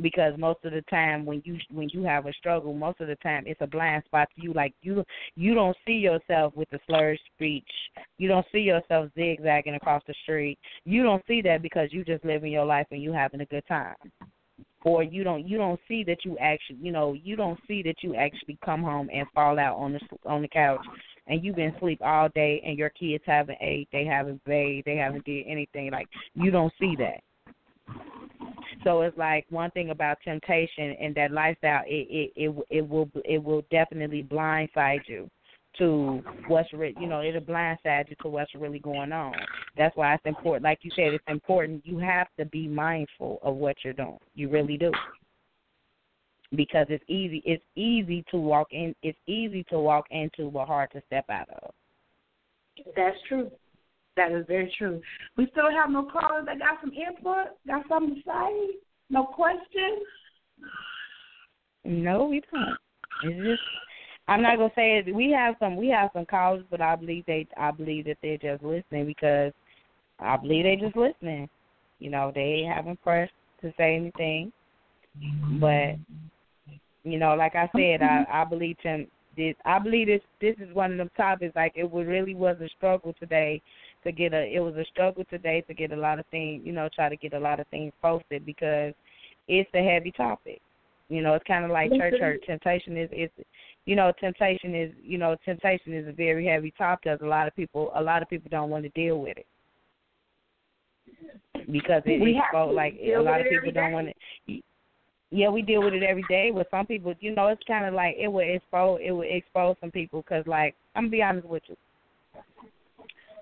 because most of the time when you when you have a struggle most of the time it's a blind spot to you. Like you you don't see yourself with the slurred speech. You don't see yourself zigzagging across the street. You don't see that because you just living your life and you having a good time. Or you don't you don't see that you actually you know you don't see that you actually come home and fall out on the on the couch and you've been asleep all day and your kids haven't ate they haven't bathed they haven't did anything. Like you don't see that so it's like one thing about temptation and that lifestyle it it it, it will it will definitely blindside you to what's re- you know it'll blindside you to what's really going on. That's why it's important like you said it's important. You have to be mindful of what you're doing. You really do. Because it's easy it's easy to walk in it's easy to walk into but hard to step out of. That's true. That is very true. We still have no callers that got some input, got something to say, no questions. No, we don't. It's just I'm not gonna say it. We have some we have some callers, but I believe they I believe that they're just listening because I believe they're just listening. You know, they haven't pressed to say anything, but you know, like I said, I I believe tem- this I believe this this is one of them topics like it really was a struggle today to get a it was a struggle today to get a lot of things you know try to get a lot of things posted because it's a heavy topic. You know, it's kind of like church hurt. Temptation is is you know temptation is you know temptation is a very heavy topic because a lot of people a lot of people don't want to deal with it because it We is have so to like a lot of people don't want to. Yeah, we deal with it every day. With some people, you know, it's kind of like it would expose it would expose some people because, like, I'm gonna be honest with you.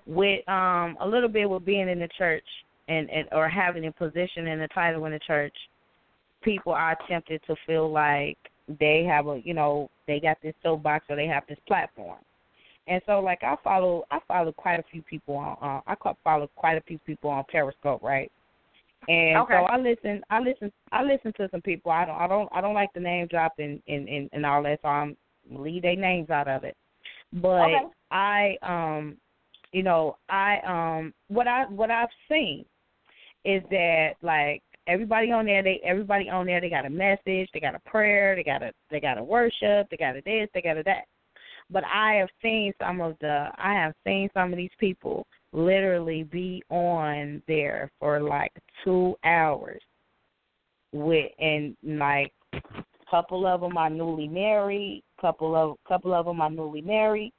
With um a little bit with being in the church and, and or having a position and a title in the church, people are tempted to feel like they have a you know they got this soapbox or they have this platform. And so, like I follow, I follow quite a few people on. Uh, I follow quite a few people on Periscope, right? And Okay. so I listen, I listen, I listen to some people. I don't, I don't, I don't like the name drop and and and, and all that. So I'm leave their names out of it. But Okay. I, um, you know, I, um, what I what I've seen is that like everybody on there, they everybody on there, they got a message, they got a prayer, they got a they got a worship, they got a this, they got a that. But I have seen some of the I have seen some of these people literally be on there for like two hours with and like couple of them are newly married, couple of couple of them are newly married,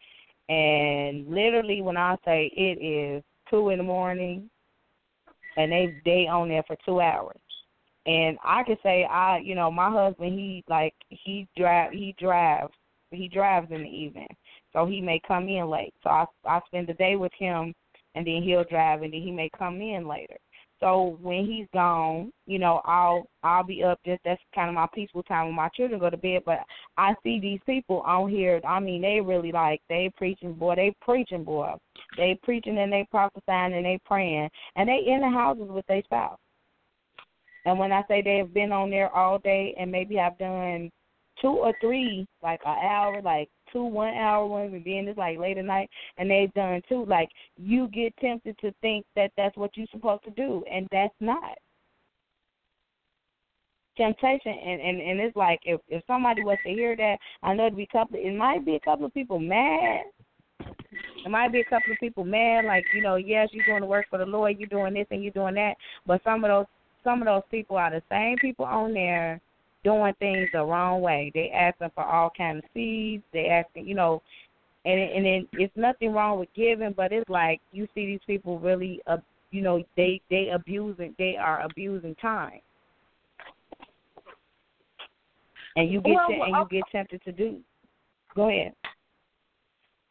and literally when I say it is two in the morning, and they they on there for two hours, and I can say I you know my husband he like he drive he drives he drives in the evening, so he may come in late, so I I spend the day with him, and then he'll drive, and then he may come in later. So when he's gone, you know, I'll I'll be up. Just that's kind of my peaceful time when my children go to bed. But I see these people on here. I mean, they really like they preaching, boy. They preaching, boy. They preaching and they prophesying and they praying, and they in the houses with their spouse. And when I say they have been on there all day and maybe I've done two or three, like an hour, like two one hour ones, and then it's like late at night, and they've done two. Like you get tempted to think that that's what you're supposed to do, and that's not. Temptation, and and and it's like if if somebody was to hear that, I know it'd be a couple. It might be a couple of people mad. It might be a couple of people mad, like you know, yes, you're going to work for the Lord, you're doing this and you're doing that, but some of those some of those people are the same people on there doing things the wrong way. They asking for all kind of seeds. They asking, you know, and and then it's nothing wrong with giving, but it's like you see these people really, uh, you know, they they abusing, they are abusing time, and you get Well, te- and you get tempted to do. Go ahead.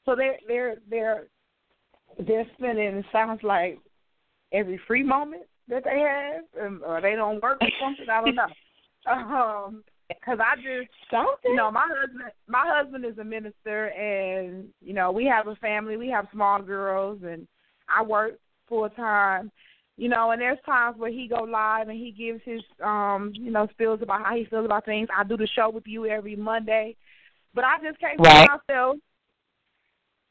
So they're they're they're they're spending. It sounds like every free moment that they have, or they don't work or something. I don't know. Um, because I just Something. you know my husband my husband is a minister, and you know we have a family. We have small girls, and I work full time. You know, and there's times where he go live and he gives his um, you know, spills about how he feels about things. I do the show with you every Monday. But I just can't Right. see myself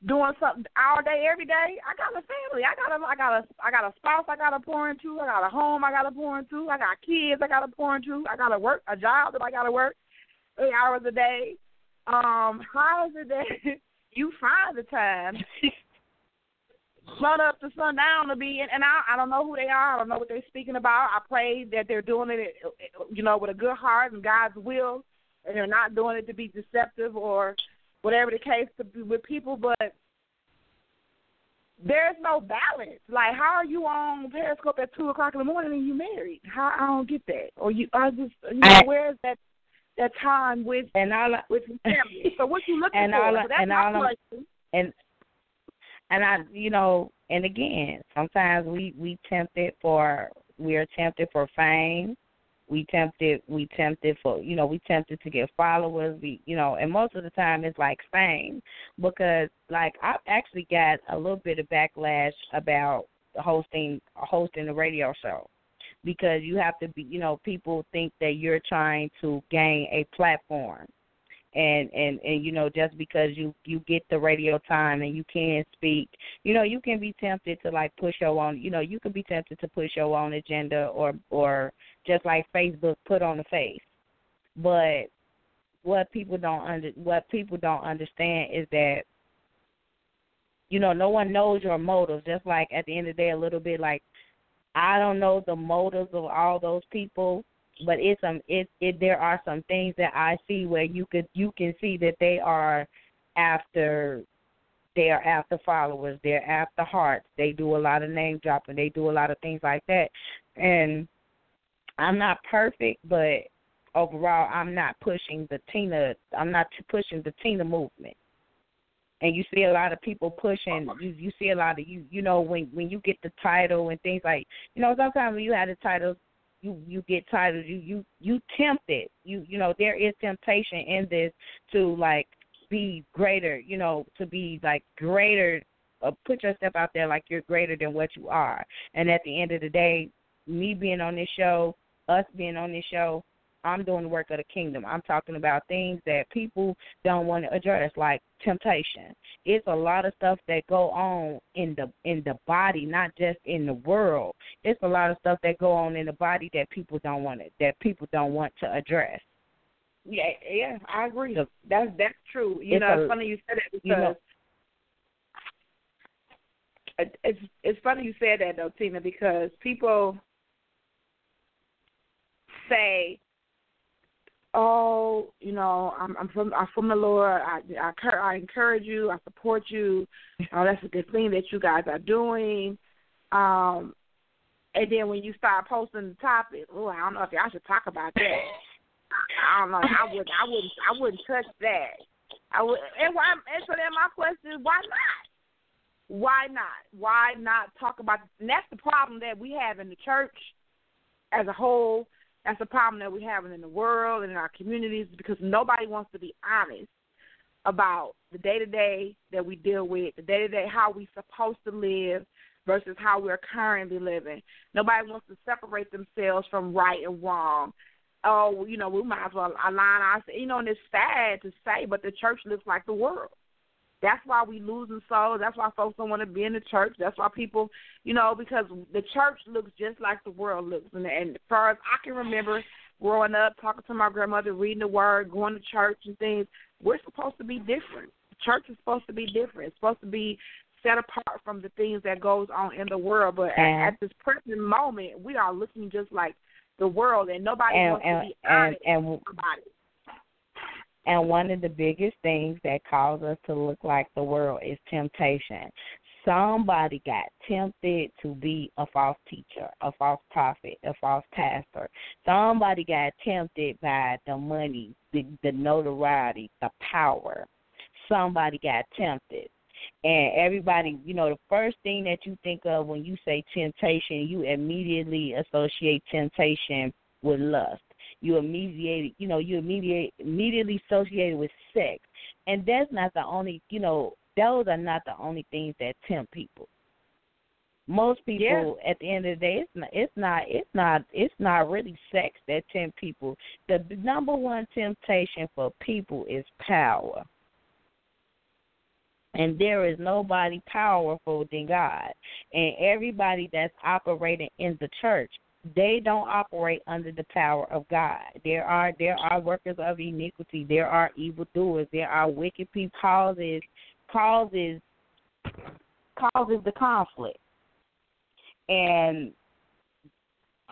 doing something all day, every day. I got a family. I got a I got a I got a spouse I gotta pour into, I got a home I gotta pour into, I got kids I gotta pour into, I gotta work a job that I gotta work eight hours a day. Um, how is it that you find the time sun up to sundown to be in, and I I don't know who they are. I don't know what they're speaking about. I pray that they're doing it, you know, with a good heart and God's will, and they're not doing it to be deceptive or whatever the case to be with people. But there's no balance. Like, how are you on Periscope at two o'clock in the morning and you married? How I don't get that. Or you, I just, you know, where's that that time with And all with family? So what you looking And for? all so that's and my all question. and and I, you know, and again, sometimes we we tempted for we are tempted for fame. We tempted we tempted for you know we tempted to get followers. We you know, and most of the time it's like fame because like I've actually got a little bit of backlash about hosting hosting a radio show because you have to be you know people think that you're trying to gain a platform and and and you know just because you you get the radio time and you can speak you know you can be tempted to like push your own you know you can be tempted to push your own agenda or or just like facebook put on the face but what people don't under what people don't understand is that you know no one knows your motives. Just like at the end of the day, a little bit like I don't know the motives of all those people, but it's some it it there are some things that I see where you could you can see that they are after they are after followers, they're after hearts. They do a lot of name dropping, they do a lot of things like that. And I'm not perfect, but overall I'm not pushing the Tina I'm not pushing the Tina movement and you see a lot of people pushing you you see a lot of you you know when when you get the title and things like you know sometimes when you have the titles you you get tired of you you you tempted you you know there is temptation in this to like be greater you know to be like greater uh, put yourself out there like you're greater than what you are and at the end of the day me being on this show us being on this show I'm doing the work of the kingdom. I'm talking about things that people don't want to address, like temptation. It's a lot of stuff that go on in the in the body, not just in the world. It's a lot of stuff that go on in the body that people don't want it, that people don't want to address. Yeah, yeah, I agree. So, that's that's true. You know, it's funny you said that because you know, it's it's funny you said that though, Tina, because people say oh, you know, I'm, I'm from I'm from the Lord. I, I I encourage you. I support you. Oh, that's a good thing that you guys are doing. Um, and then when you start posting the topic, oh, I don't know if I should talk about that. I don't know. I would. I wouldn't. I wouldn't touch that. I would. And why? And so then my question is, why not? Why not? Why not talk about? And that's the problem that we have in the church as a whole that's a problem that we're having in the world and in our communities because nobody wants to be honest about the day to day that we deal with, the day to day how we're supposed to live versus how we're currently living. Nobody wants to separate themselves from right and wrong. Oh, you know, we might as well align ourselves. You know, and it's sad to say, but the church looks like the world. That's why we losing souls. That's why folks don't want to be in the church. That's why people, you know, because the church looks just like the world looks. And, and as far as I can remember, growing up, talking to my grandmother, reading the Word, going to church and things, we're supposed to be different. The church is supposed to be different. It's supposed to be set apart from the things that goes on in the world. But at, at this present moment, we are looking just like the world, and nobody and, wants and, to be honest and, and, about it. And one of the biggest things that cause us to look like the world is temptation. Somebody got tempted to be a false teacher, a false prophet, a false pastor. Somebody got tempted by the money, the, the notoriety, the power. Somebody got tempted. And everybody, you know, the first thing that you think of when you say temptation, you immediately associate temptation with lust you immediate you know you immediate immediately associated with sex and that's not the only you know those are not the only things that tempt people most people yeah. at the end of the day it's not it's not it's not it's not really sex that tempt people the number one temptation for people is power and there is nobody powerful than God. And everybody that's operating in the church they don't operate under the power of God. There are there are workers of iniquity. There are evildoers. There are wicked people. Causes causes causes the conflict and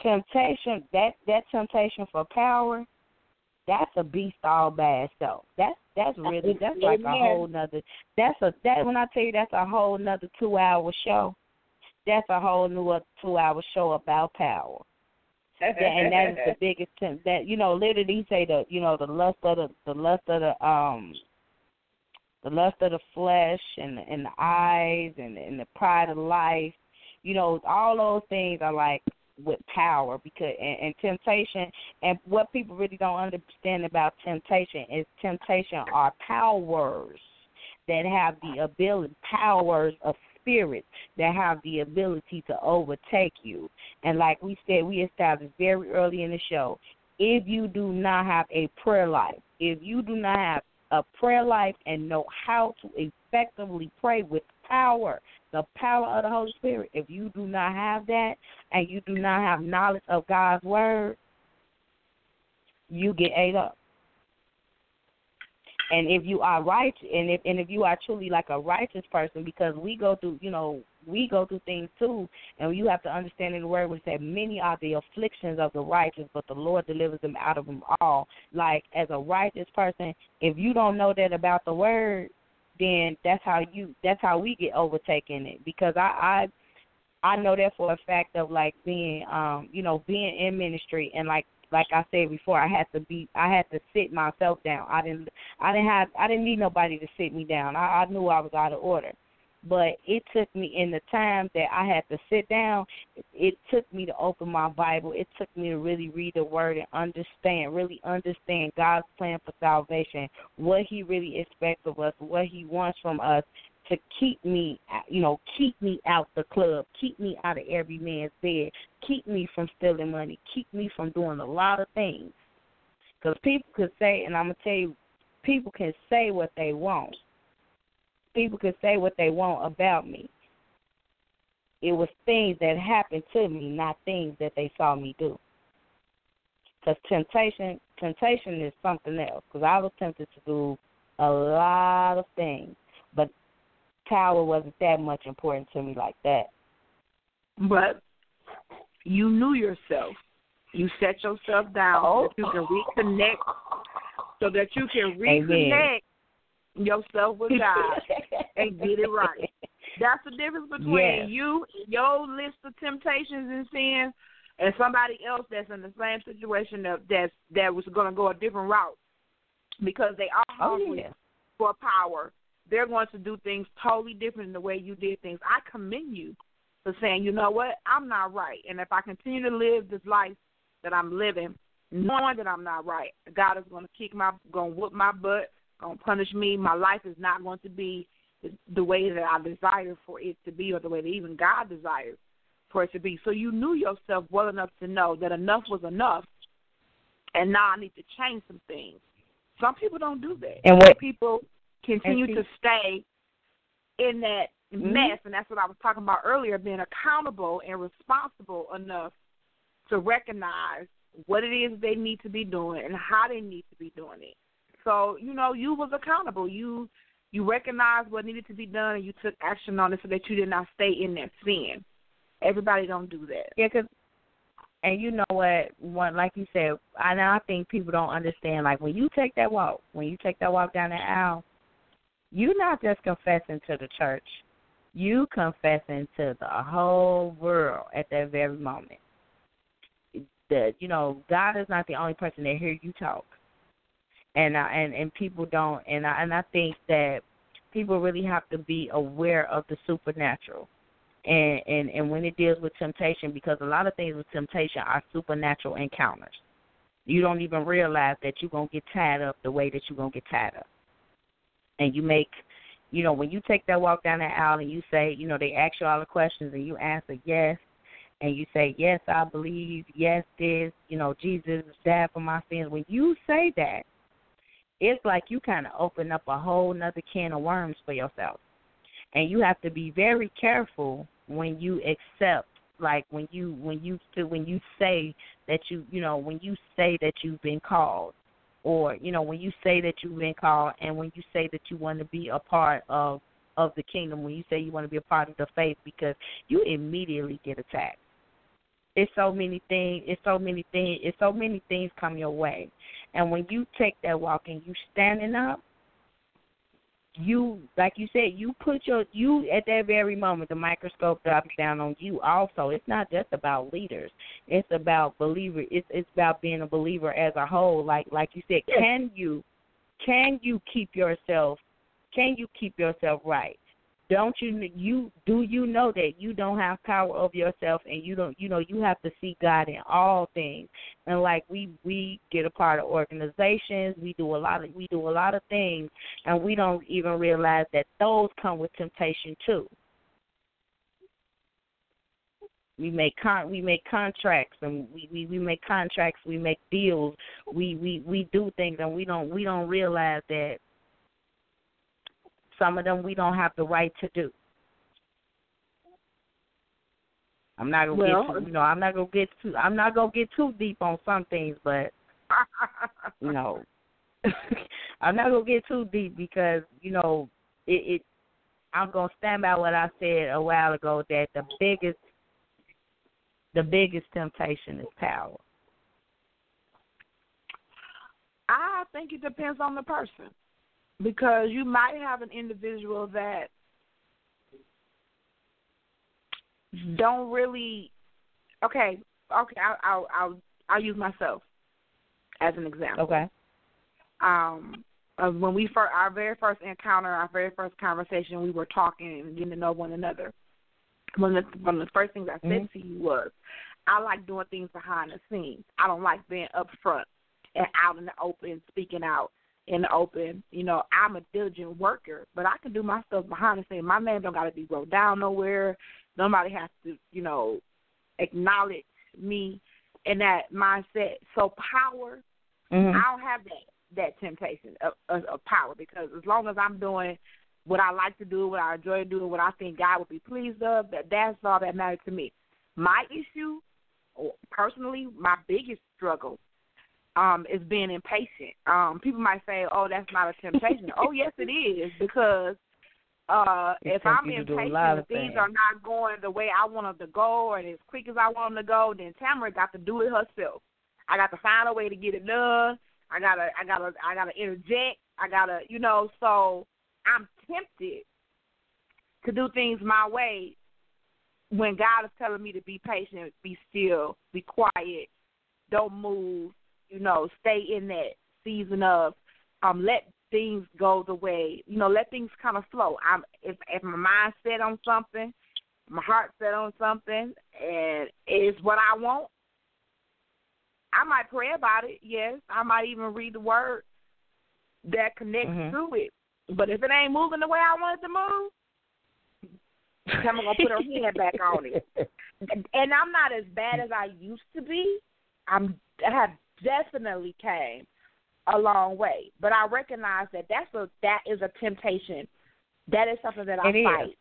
temptation. That that temptation for power. That's a beast all by itself. That's that's really that's like a whole nother. That's a that when I tell you that's a whole nother two hour show that's a whole new two hour show about power. and that is the biggest thing that you know, literally say the you know, the lust of the the lust of the um the lust of the flesh and and the eyes and and the pride of life, you know, all those things are like with power because and, and temptation and what people really don't understand about temptation is temptation are powers that have the ability powers of spirits that have the ability to overtake you. And like we said, we established very early in the show, if you do not have a prayer life, if you do not have a prayer life and know how to effectively pray with power, the power of the Holy Spirit, if you do not have that and you do not have knowledge of God's word, you get ate up. And if you are right and if and if you are truly like a righteous person because we go through you know we go through things too and you have to understand in the word we say many are the afflictions of the righteous but the lord delivers them out of them all. Like as a righteous person if you don't know that about the word then that's how you that's how we get overtaken it. Because i i i know that for a fact of like being um you know being in ministry and like like I said before, I had to be I had to sit myself down. I didn't I didn't have I didn't need nobody to sit me down. I, I knew I was out of order. But it took me in the time that I had to sit down, it took me to open my Bible. It took me to really read the word and understand, really understand God's plan for salvation, what he really expects of us, what he wants from us, to keep me, you know, keep me out the club, keep me out of every man's bed, keep me from stealing money, keep me from doing a lot of things. Because people could say, and I'm gonna tell you, people can say what they want. People can say what they want about me. It was things that happened to me, not things that they saw me do. Because temptation, temptation is something else. Because I was tempted to do a lot of things, but power wasn't that much important to me like that. But you knew yourself. You set yourself down oh. so that you can oh. reconnect, so that you can reconnect Amen. yourself with God and get it right. That's the difference between yes. you, your list of temptations and sins, and somebody else that's in the same situation that that's, that was going to go a different route because they are oh, hungry oh, yeah. for power they're going to do things totally different than the way you did things. I commend you for saying, you know what, I'm not right. And if I continue to live this life that I'm living, knowing that I'm not right, God is going to kick my, going to whoop my butt, going to punish me. My life is not going to be the way that I desire for it to be or the way that even God desires for it to be. So you knew yourself well enough to know that enough was enough and now I need to change some things. Some people don't do that. And what Some people continue to stay in that mm-hmm. mess, and that's what I was talking about earlier, being accountable and responsible enough to recognize what it is they need to be doing and how they need to be doing it. So, you know, you was accountable. You you recognized what needed to be done and you took action on it so that you did not stay in that sin. Everybody don't do that. Yeah, cause and you know what? One like you said, I I think people don't understand. Like when you take that walk, when you take that walk down the aisle, you're not just confessing to the church. You confessing to the whole world at that very moment. That you know, God is not the only person that hear you talk, and uh, and and people don't, and I, and I think that people really have to be aware of the supernatural, and and and when it deals with temptation, because a lot of things with temptation are supernatural encounters. You don't even realize that you're gonna get tied up the way that you're gonna get tied up and you make you know, when you take that walk down that aisle and you say, you know, they ask you all the questions and you answer yes and you say, Yes, I believe, yes, this, you know, Jesus died for my sins. When you say that, it's like you kinda open up a whole nother can of worms for yourself. And you have to be very careful when you accept like when you when you when you say that you you know when you say that you've been called or you know when you say that you've been called and when you say that you want to be a part of of the kingdom when you say you want to be a part of the faith because you immediately get attacked. It's so many things it's so many things it's so many things come your way. And when you take that walk and you standing up you like you said you put your you at that very moment the microscope drops down on you also. It's not just about leaders. It's about believer it's it's about being a believer as a whole. Like like you said can you can you keep yourself can you keep yourself right don't you you do you know that you don't have power over yourself and you don't you know you have to see God in all things. And like we we get a part of organizations we do a lot of we do a lot of things and we don't even realize that those come with temptation too. We make con we make contracts and we, we we make contracts we make deals. We we we do things and we don't we don't realize that some of them we don't have the right to do. I'm not gonna well, get too, you know I'm not gonna get too I'm not gonna get too deep on some things, but you know, I'm not gonna get too deep because you know it. it I'm gonna stand by what I said a while ago that the biggest, the biggest temptation is power. I think it depends on the person because you might have an individual that don't really. Okay, okay, I'll I'll I'll, I'll use myself as an example. Okay. Um, when we first our very first encounter, our very first conversation, we were talking and getting to know one another. One of the, one of the first things I said Mhm. to you was, I like doing things behind the scenes. I don't like being up front and out in the open, speaking out in the open. You know, I'm a diligent worker, but I can do my stuff behind the scenes. My name don't got to be wrote down nowhere. Nobody has to, you know, acknowledge me in that mindset. So power, Mhm. I don't have that that temptation of, of, of power because as long as I'm doing what I like to do, what I enjoy doing, what I think God would be pleased of, that that's all that matters to me. My issue, personally, my biggest struggle, um, is being impatient. Um, people might say, "Oh, that's not a temptation." oh, yes, it is because uh, if I'm tempts you to do a impatient things things. are not going the way I want them to go or as quick as I want them to go, then Tamara got to do it herself. I got to find a way to get it done. I gotta, I gotta, I gotta interject. I gotta, you know. So I'm tempted to do things my way when God is telling me to be patient, be still, be quiet, don't move. You know, stay in that season of um, let things go the way you know, let things kind of flow. I'm if if my mind's set on something, my heart set on something, and it's what I want. I might pray about it, yes. I might even read the word that connects Mhm. to it. But if it ain't moving the way I want it to move, I'm gonna put her hand back on it. And I'm not as bad as I used to be. I'm I have definitely came a long way, but I recognize that that's a that is a temptation. That is something that I It is. fight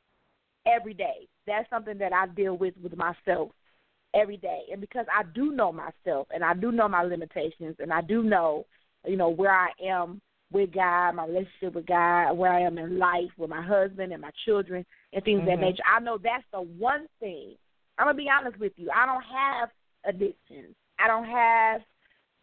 every day. That's something that I deal with with myself every day. And because I do know myself and I do know my limitations and I do know, you know, where I am with God, my relationship with God, where I am in life with my husband and my children and things of that Mhm. nature. I know that's the one thing. I'm gonna be honest with you. I don't have addictions. I don't have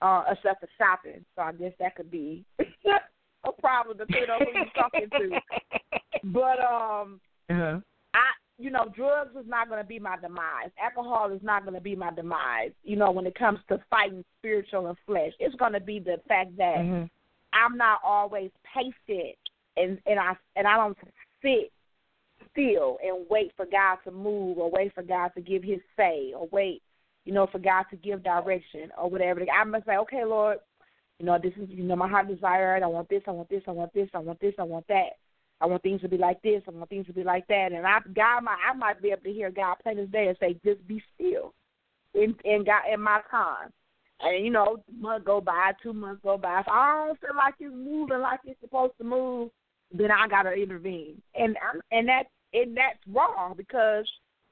uh stuff for shopping. So I guess that could be a problem depending on who you're talking to. But um Uh-huh. I, you know, drugs is not going to be my demise. Alcohol is not going to be my demise. You know, when it comes to fighting spiritual and flesh, it's going to be the fact that Mhm. I'm not always patient, and and I and I don't sit still and wait for God to move, or wait for God to give His say, or wait, you know, for God to give direction or whatever. I must say, okay, Lord, you know, this is you know my heart desire. I want this. I want this. I want this. I want this. I want that. I want things to be like this. I want things to be like that. And I, God, might, I might be able to hear God plain as day and say, just be still in, in God in my time. And you know, month go by, two months go by. If I don't feel like it's moving like it's supposed to move, then I gotta intervene. And I'm, and that and that's wrong because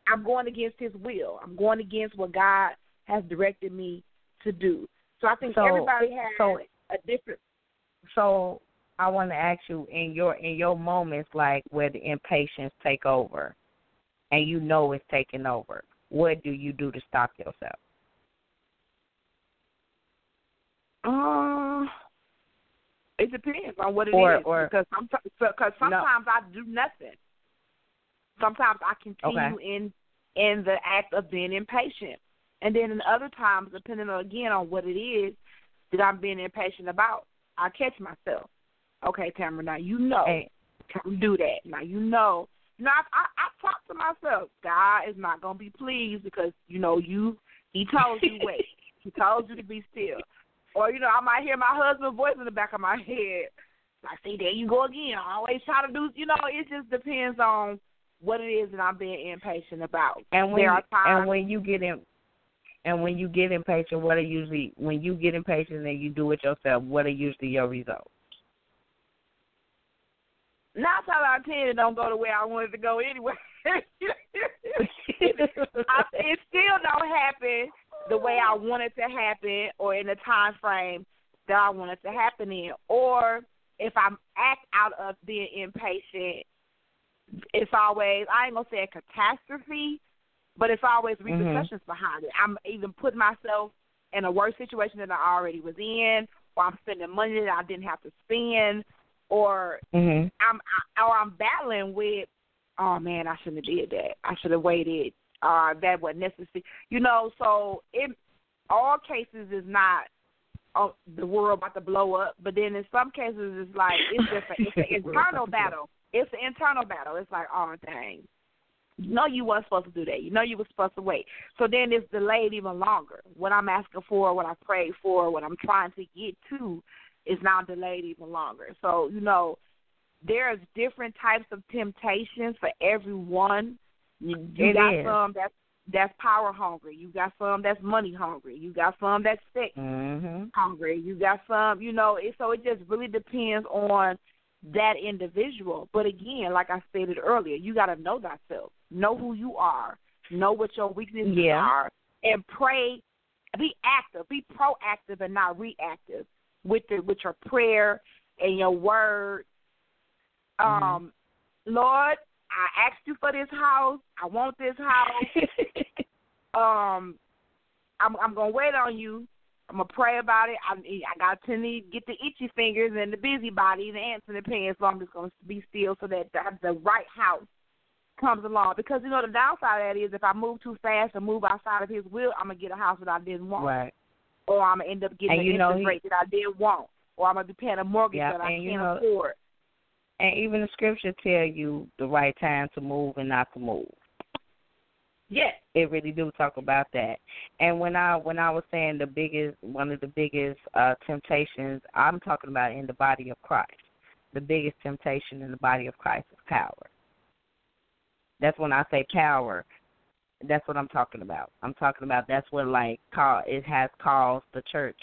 I'm going against His will. I'm going against what God has directed me to do. So I think So- everybody has so- a different. So I want to ask you in your in your moments like where the impatience take over, and you know it's taking over. What do you do to stop yourself? Uh, it depends on what it is Or- or- because sometimes because No. sometimes I do nothing. Sometimes I continue in in the act of being impatient, and then in other times, depending on again on what it is that I'm being impatient about, I catch myself. Okay, Tamara, now you know Hey. don't that. Now you know. Now I, I, I talk to myself. God is not gonna be pleased because you know you. He told you wait. he told you to be still. Or you know, I might hear my husband's voice in the back of my head. Like, see, there you go again. I always try to do. You know, it just depends on what it is that I'm being impatient about. And when you, and when you get in, and when you get impatient, what are usually when you get impatient and you do it yourself? What are usually your results? nine times out of ten, it don't go the way I want it to go anyway. I, it still don't happen the way I want it to happen, or in the time frame that I want it to happen in, or if I act out of being impatient, it's always I ain't gonna say a catastrophe, but it's always Mm-hmm. repercussions behind it. I'm either putting myself in a worse situation than I already was in, or I'm spending money that I didn't have to spend, or Mhm. I'm I, or I'm battling with, oh man, I shouldn't have did that. I should have waited. Uh, that wasn't necessary. You know, so in all cases is not oh, the world about to blow up, but then in some cases it's like it's just a, it's an internal battle. It's an internal battle. It's like, oh dang, you know you weren't supposed to do that. You know you were supposed to wait. So then it's delayed even longer. What I'm asking for, what I prayed for, what I'm trying to get to, is now delayed even longer. So you know, there's different types of temptations for everyone. You, you got is. some that's that's power hungry. You got some that's money hungry. You got some that's sex Mhm. hungry. You got some, you know. It, so it just really depends on that individual. But again, like I stated earlier, you got to know thyself, know who you are, know what your weaknesses Yeah. are, and pray. Be active, be proactive, and not reactive with the, with your prayer and your word. Um, Lord, I asked you for this house. I want this house um, I'm I'm gonna wait on you. I'm gonna pray about it. I I got to need get the itchy fingers and the busybody, the ants in the pants. So I'm just gonna be still so that the, the right house comes along. Because you know the downside of that is if I move too fast or move outside of His will, I'm gonna get a house that I didn't want, Right. or I'm gonna end up getting And an interest he- rate that I didn't want, or I'm gonna be paying a mortgage Yeah, that I can't know- afford. And even the scripture tell you the right time to move and not to move. Yes. It really do talk about that. And when I when I was saying the biggest one of the biggest uh temptations, I'm talking about in the body of Christ. The biggest temptation in the body of Christ is power. That's when I say power. That's what I'm talking about. I'm talking about that's what like call it has caused the church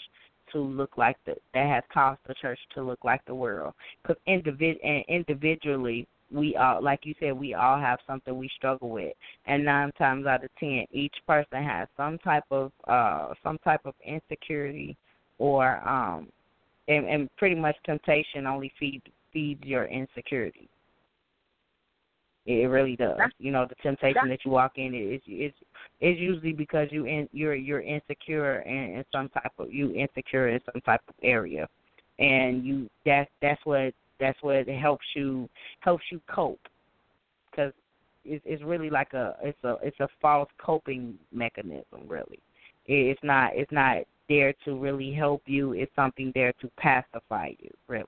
to look like the that has caused the church to look like the world. Because individ and individually we all like you said we all have something we struggle with. And nine times out of ten each person has some type of uh some type of insecurity or um and, and pretty much temptation only feed feeds your insecurity. It really does. That's- you know the temptation that you walk in is is is usually because you in you're you're insecure in, in some type of you insecure in some type of area. And you that that's what that's what it helps you helps you cope because it's, it's really like a it's a it's a false coping mechanism really it's not it's not there to really help you it's something there to pacify you really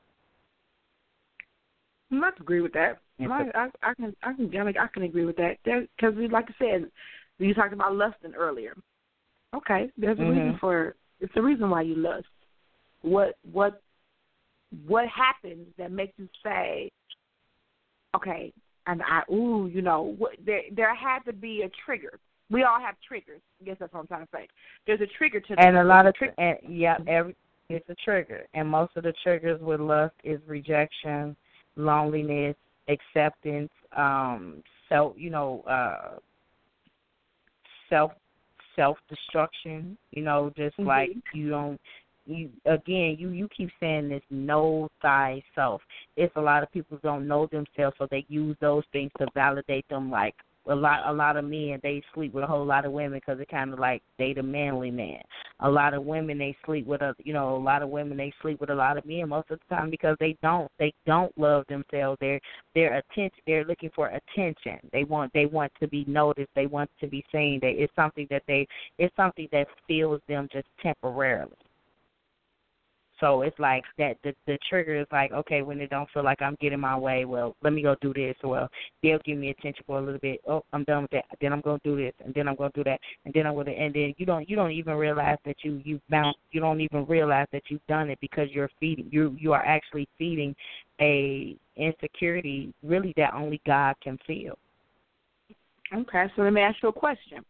I must agree with that. I, I, I can I can I, can agree with that. Because like I said, you talked about lusting earlier. Okay, there's a reason Mhm. for it's the reason why you lust. What what what happens that makes you say, okay, and I ooh, you know, what, there there had to be a trigger. We all have triggers. I guess that's what I'm trying to say. There's a trigger to and a lot of There's and yeah every it's a trigger and most of the triggers with lust is rejection loneliness acceptance um self you know uh self self destruction you know just Mhm. like you don't you again you you keep saying this know thyself. It's a lot of people don't know themselves so they use those things to validate them like a lot a lot of men they sleep with a whole lot of women because it kind of like they the manly man. A lot of women they sleep with a you know a lot of women they sleep with a lot of men most of the time because they don't they don't love themselves. They're they're attention they're looking for attention. They want they want to be noticed. They want to be seen. They it's something that they it's something that fills them just temporarily so it's like that the the trigger is like, okay, when it don't feel like I'm getting my way, well, let me go do this. Well, they'll give me attention for a little bit. Oh, I'm done with that. Then I'm gonna do this, and then I'm gonna do that, and then I'm gonna, and then you don't you don't even realize that you you bounce. You don't even realize that you've done it because you're feeding you you are actually feeding a insecurity really that only God can feel. Okay, so let me ask you a question.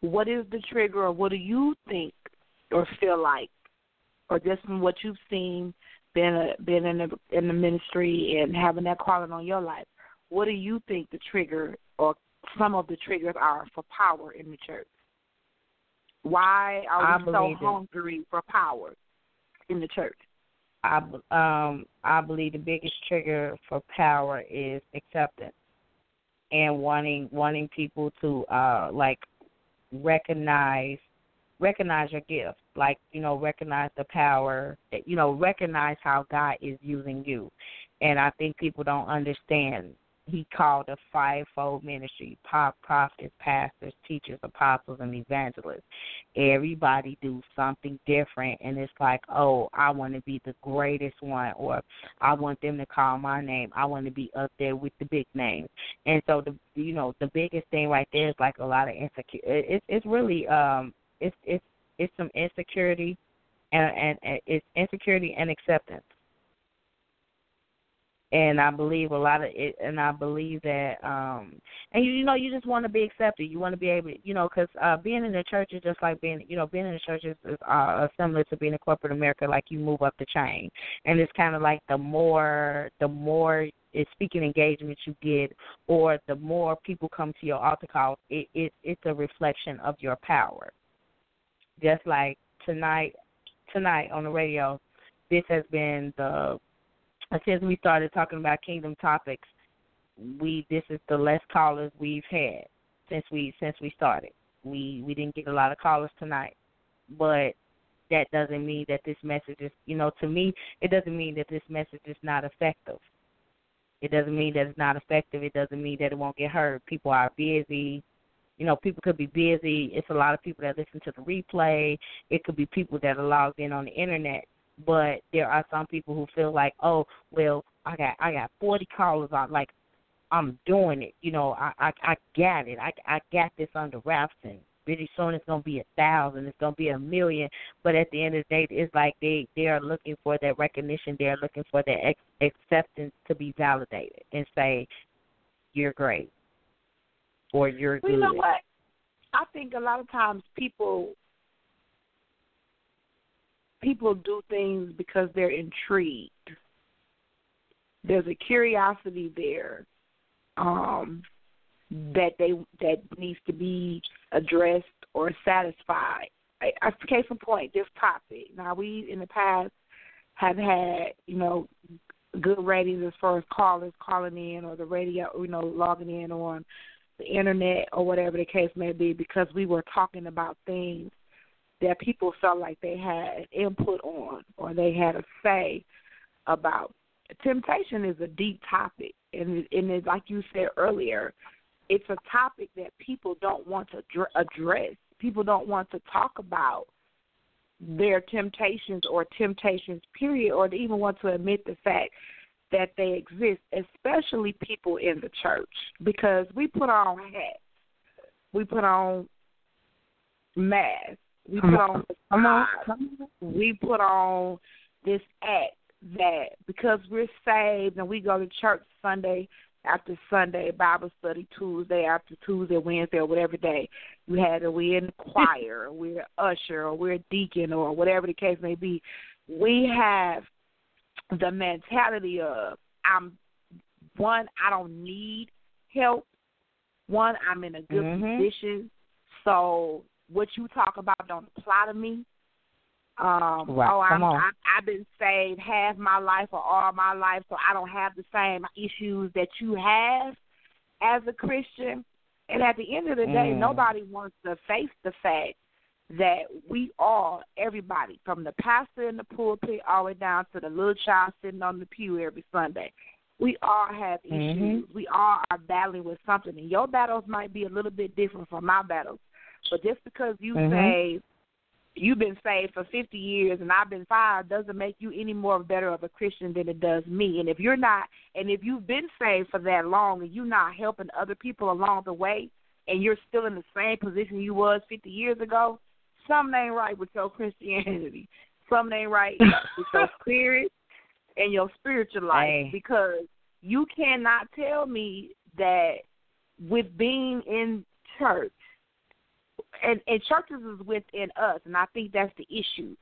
What is the trigger, or what do you think or feel like, or just from what you've seen, being a, being in the in the ministry and having that calling on your life? What do you think the trigger or some of the triggers are for power in the church? Why are we so it. hungry for power in the church? I um I believe the biggest trigger for power is acceptance and wanting wanting people to uh like recognize recognize your gift like you know recognize the power you know recognize how god is using you. And i think people don't understand. He called a fivefold ministry pop prophets pastors teachers apostles and evangelists. Everybody do something different and it's like oh i want to be the greatest one or i want them to call my name. I want to be up there with the big names. And so the you know the biggest thing right there is like a lot of insecurity it's it's really um it's it's it's some insecurity and and, and it's insecurity and acceptance and I believe a lot of it, and I believe that, um, and you, you know, you just want to be accepted. You want to be able, you know, because uh, being in the church is just like being, you know, being in the church is, is uh, similar to being in corporate America. Like you move up the chain, and it's kind of like the more, the more speaking engagements you get, or the more people come to your altar call, it, it it's a reflection of your power. Just like tonight, tonight on the radio, this has been the since we started talking about kingdom topics, we this is the less callers we've had since we since we started. We we didn't get a lot of callers tonight, but that doesn't mean that this message is you know to me it doesn't mean that this message is not effective. It doesn't mean that it's not effective. It doesn't mean that it won't get heard. People are busy. You know, people could be busy. It's a lot of people that listen to the replay. It could be people that are logged in on the internet but there are some people who feel like, oh, well, I got I got forty callers on like I'm doing it. You know, I I, I got it. I I got this under wraps and pretty soon it's gonna be a thousand, it's gonna be a million. But at the end of the day, it's like they they are looking for that recognition. They're looking for that ex- acceptance to be validated and say, you're great or you're well, good. You know what? I think a lot of times people people do things because they're intrigued. There's a curiosity there um, that they that needs to be addressed or satisfied. I, I case in point, this topic. Now we in the past have had you know good ratings as far as callers calling in or the radio, you know, logging in on the internet or whatever the case may be because we were talking about things that people felt like they had input on or they had a say about. Temptation is a deep topic, and and it, like you said earlier, it's a topic that people don't want to address. People don't want to talk about their temptations or temptations, period, or to even want to admit the fact that they exist, especially people in the church, because we put on hats, we put on masks, we put on, come on, come on. we put on this act that because we're saved and we go to church Sunday after Sunday, Bible study Tuesday after Tuesday, Wednesday, or whatever day you had, or we're in the choir, or we're usher, or we're a deacon, or whatever the case may be. We have the mentality of I'm one, I don't need help. One, I'm in a good mm-hmm. position, so what you talk about don't apply to me. Um, right. oh, I'm, I, I've been saved half my life or all my life, so I don't have the same issues that you have as a Christian. And at the end of the day, mm. nobody wants to face the fact that we all, everybody, from the pastor in the pulpit all the way down to the little child sitting on the pew every Sunday, we all have issues. Mm-hmm. We all are battling with something, and your battles might be a little bit different from my battles. But just because you mm-hmm. say you've been saved for 50 years and I've been five doesn't make you any more better of a Christian than it does me. And if you're not, and if you've been saved for that long and you're not helping other people along the way, and you're still in the same position you was 50 years ago, something ain't right with your Christianity. Something ain't right with your spirit and your spiritual life hey. because you cannot tell me that with being in church and, and churches is within us, and I think that's the issue.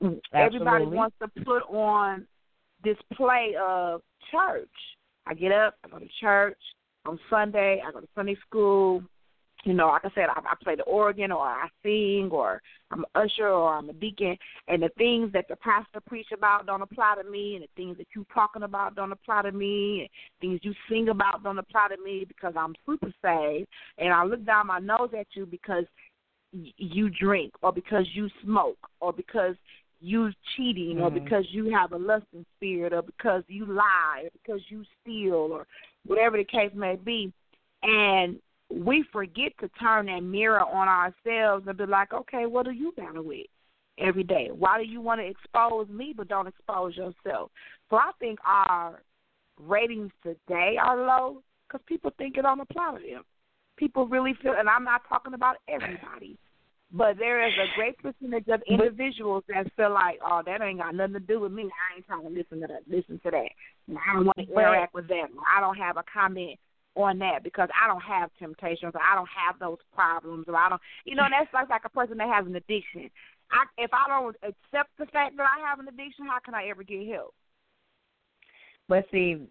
Absolutely. Everybody wants to put on this play of church. I get up, I go to church on Sunday, I go to Sunday school, you know, like I said, I, I play the organ or I sing or I'm an usher or I'm a deacon, and the things that the pastor preach about don't apply to me, and the things that you talking about don't apply to me, and things you sing about don't apply to me because I'm super saved, and I look down my nose at you because y- you drink or because you smoke or because you cheating mm-hmm. or because you have a lusting spirit or because you lie or because you steal or whatever the case may be, and we forget to turn that mirror on ourselves and be like, okay, what are you battle with every day? Why do you want to expose me but don't expose yourself? So I think our ratings today are low because people think it don't apply to them. People really feel, and I'm not talking about everybody, but there is a great percentage of individuals that feel like, oh, that ain't got nothing to do with me. I ain't trying to listen to that. Listen to that. I don't want to interact with them. I don't have a comment on that because I don't have temptations or I don't have those problems or I don't you know, that's like like a person that has an addiction. I if I don't accept the fact that I have an addiction, how can I ever get help? But see,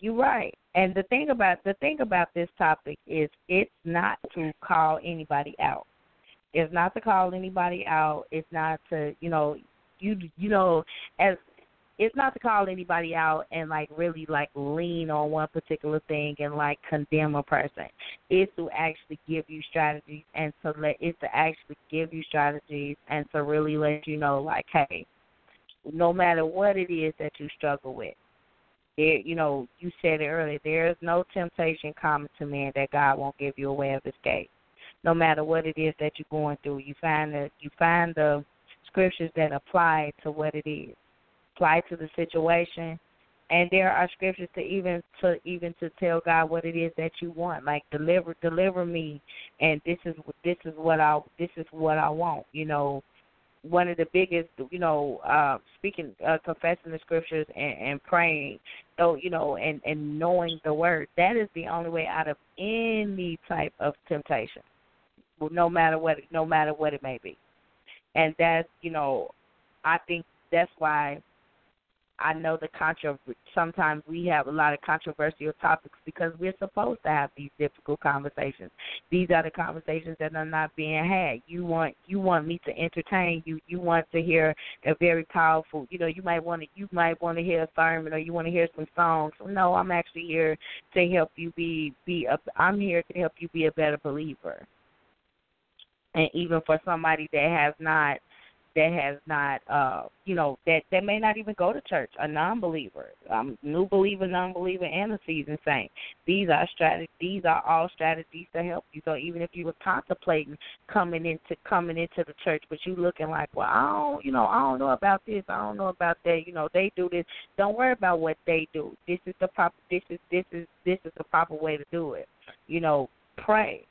you're right. And the thing about the thing about this topic is it's not to call anybody out. It's not to call anybody out. It's not to you know you you know as it's not to call anybody out and like really like lean on one particular thing and like condemn a person. It's to actually give you strategies and to let it's to actually give you strategies and to really let you know like, hey, no matter what it is that you struggle with. There you know, you said it earlier, there is no temptation common to man that God won't give you a way of escape. No matter what it is that you're going through, you find the you find the scriptures that apply to what it is apply to the situation. And there are scriptures to even to even to tell God what it is that you want, like deliver deliver me, and this is this is what I this is what I want. You know, one of the biggest, you know, uh, speaking, uh, confessing the scriptures and, and praying, so you know, and and knowing the word. That is the only way out of any type of temptation, no matter what, no matter what it may be. And that's, you know, I think that's why I know the contra. Sometimes we have a lot of controversial topics because we're supposed to have these difficult conversations. These are the conversations that are not being had. You want you want me to entertain you. You want to hear a very powerful. You know, you might want to you might want to hear a sermon or you want to hear some songs. No, I'm actually here to help you be be. A, I'm here to help you be a better believer. And even for somebody that has not that has not uh you know that that may not even go to church a non-believer um new believer non-believer and a seasoned saint. These are strategies these are all strategies to help you. So even if you were contemplating coming into coming into the church but you looking like well i don't you know i don't know about this i don't know about that you know they do this. Don't worry about what they do. This is the proper this is this is this is the proper way to do it. You know pray.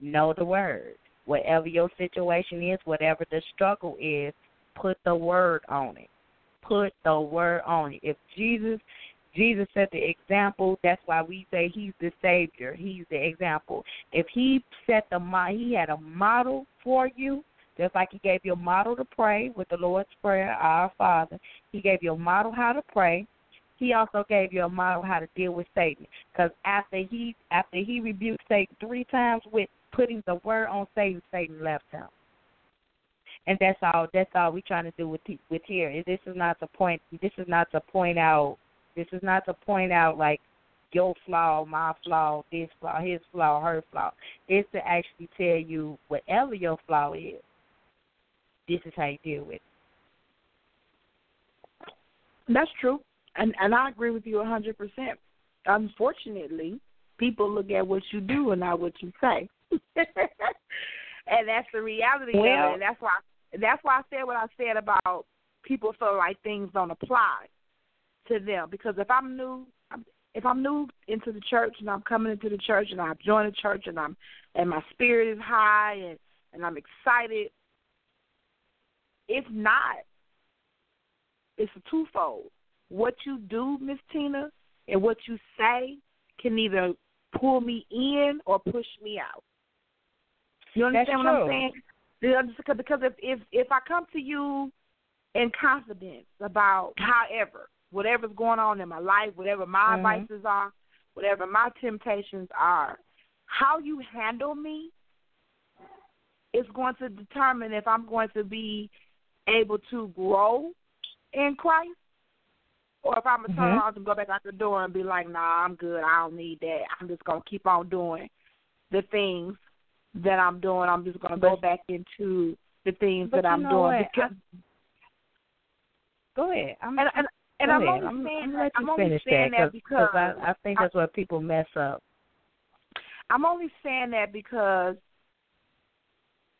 Know the word Whatever your situation is, whatever the struggle is, put the word on it. Put the word on it. If Jesus Jesus set the example. That's why we say he's the savior. He's the example. If he set the he had a model for you, just like he gave you a model to pray with the Lord's prayer, Our Father. He gave you a model how to pray. He also gave you a model how to deal with Satan. Because after he after he rebuked Satan three times with putting the word on Satan, Satan left him. And that's all. That's all we're trying to do with with here. This is not to point. This is not to point out. This is not to point out like your flaw, my flaw, this flaw, his flaw, her flaw. It's to actually tell you whatever your flaw is. This is how you deal with it. That's true, and and I agree with you a hundred percent. Unfortunately, people look at what you do and not what you say. and that's the reality well, of it. That's why that's why I said what I said about people feel like things don't apply to them. Because if I'm new, if I'm new into the church and I'm coming into the church and I've joined the church and I'm and my spirit is high and and I'm excited, it's not. It's a twofold. What you do, Miss Tina, and what you say can either pull me in or push me out. You understand That's what true. I'm saying? Because if if if I come to you in confidence about however whatever's going on in my life, whatever my mm-hmm. vices are, whatever my temptations are, how you handle me is going to determine if I'm going to be able to grow in Christ or if I'm gonna turn Mhm. around and go back out the door and be like, Nah, I'm good, I don't need that. I'm just gonna keep on doing the things that I'm doing. I'm just gonna go back into the things that I'm doing what? because Go ahead. I'm, and and, and I'm ahead. only I'm, saying I'm that I'm only saying that that because I, I think that's where people mess up. I'm only saying that because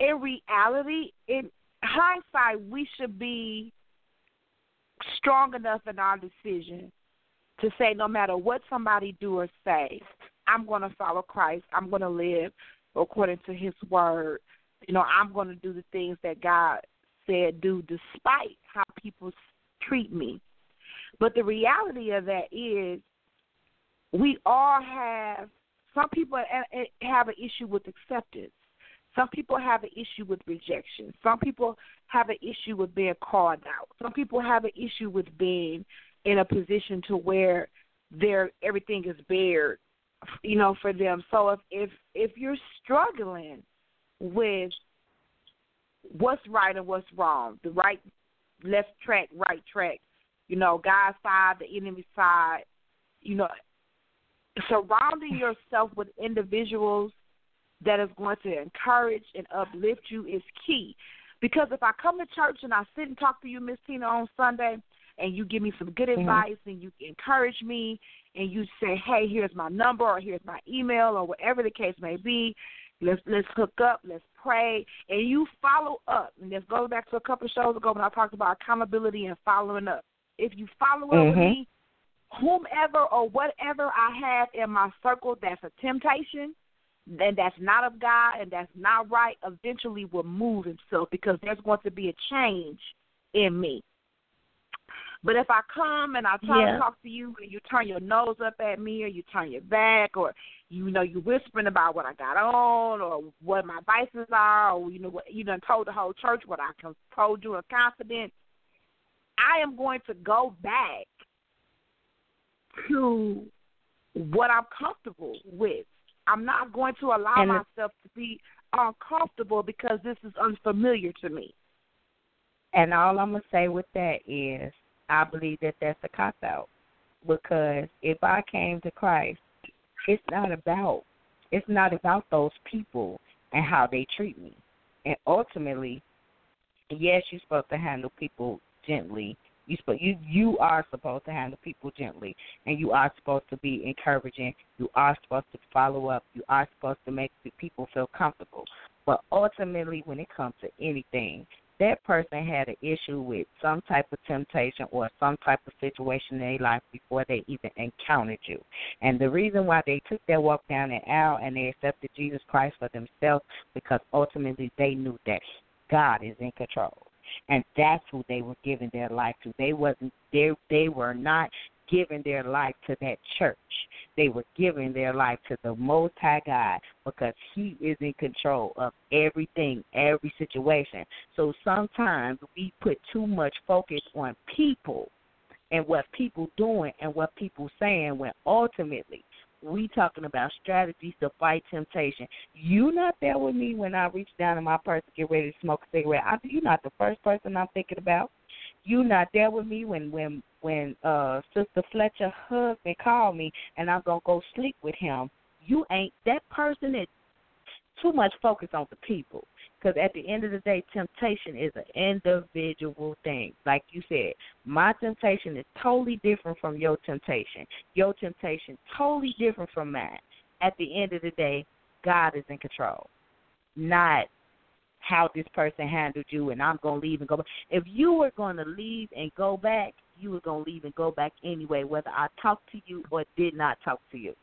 in reality, in hindsight, we should be strong enough in our decision to say no matter what somebody do or say, I'm going to follow Christ. I'm going to live according to His word. You know, I'm going to do the things that God said do, despite how people treat me. But the reality of that is, we all have some people have an issue with acceptance. Some people have an issue with rejection. Some people have an issue with being called out. Some people have an issue with being in a position to where their everything is bared, you know, for them. So if if if you're struggling with what's right and what's wrong, the right left track, right track, you know, God's side, the enemy side, you know, surrounding yourself with individuals that is going to encourage and uplift you is key. Because if I come to church and I sit and talk to you, Miss Tina, on Sunday, and you give me some good Mhm. advice and you encourage me and you say, Hey, here's my number or here's my email or whatever the case may be, let's let's hook up, let's pray and you follow up. And this goes back to a couple of shows ago when I talked about accountability and following up. If you follow up with Mhm. me, whomever or whatever I have in my circle that's a temptation, then that's not of God and that's not right, eventually will move himself because there's going to be a change in me. But if I come and I try Yeah. to talk to you and you turn your nose up at me or you turn your back or you know you whispering about what I got on or what my vices are or you know what you done told the whole church what I told you in confidence, I am going to go back to what I'm comfortable with. I'm not going to allow And myself to be uncomfortable because this is unfamiliar to me. And all I'm gonna say with that is, I believe that that's a cop out because if I came to Christ, it's not about it's not about those people and how they treat me. And ultimately, yes, you're supposed to handle people gently. You supposed you you are supposed to handle people gently, and you are supposed to be encouraging. You are supposed to follow up. You are supposed to make people feel comfortable. But ultimately, when it comes to anything, that person had an issue with some type of temptation or some type of situation in their life before they even encountered you. And the reason why they took that walk down the aisle and they accepted Jesus Christ for themselves because ultimately they knew that God is in control. And that's who they were giving their life to. They wasn't they they were not giving their life to that church. They were giving their life to the Most High God because He is in control of everything, every situation. So sometimes we put too much focus on people and what people doing and what people saying when ultimately we talking about strategies to fight temptation. You not there with me when I reach down in my purse to get ready to smoke a cigarette. I, you're not the first person I'm thinking about. You not there with me when when when uh Sister Fletcher husband called me and I'm gonna go sleep with him. You ain't that person that too much focus on the people. Because at the end of the day, temptation is an individual thing. Like you said, my temptation is totally different from your temptation. Your temptation totally different from mine. At the end of the day, God is in control, not how this person handled you and I'm going to leave and go back. If you were going to leave and go back, you were going to leave and go back anyway, whether I talked to you or did not talk to you.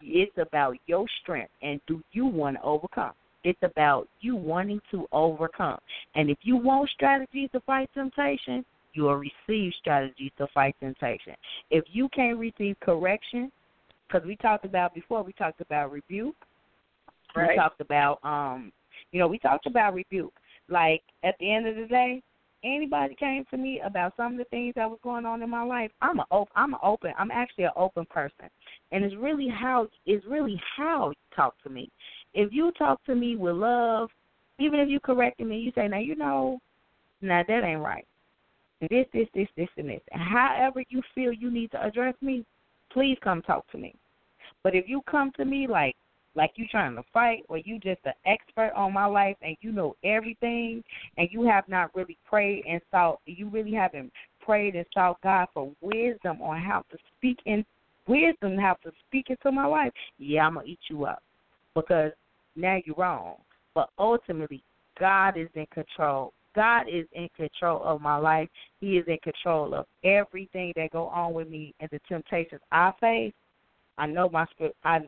It's about your strength and do you want to overcome? It's about you wanting to overcome. And if you want strategies to fight temptation, you will receive strategies to fight temptation. If you can't receive correction, because we talked about before, we talked about rebuke. Right. We talked about, um, you know, we talked about rebuke. Like at the end of the day, anybody came to me about some of the things that was going on in my life, I'm a op- I'm an open. I'm actually an open person. And it's really how it's really how you talk to me. If you talk to me with love, even if you correct me, you say, Now you know, now that ain't right. This, this, this, this, and this. And however you feel you need to address me, please come talk to me. But if you come to me like like you trying to fight or you just an expert on my life and you know everything and you have not really prayed and sought you really haven't prayed and sought God for wisdom on how to speak in wisdom how to speak into my life, yeah, I'm gonna eat you up. Because now you're wrong. But ultimately God is in control. God is in control of my life. He is in control of everything that go on with me and the temptations I face. I know my spirit. I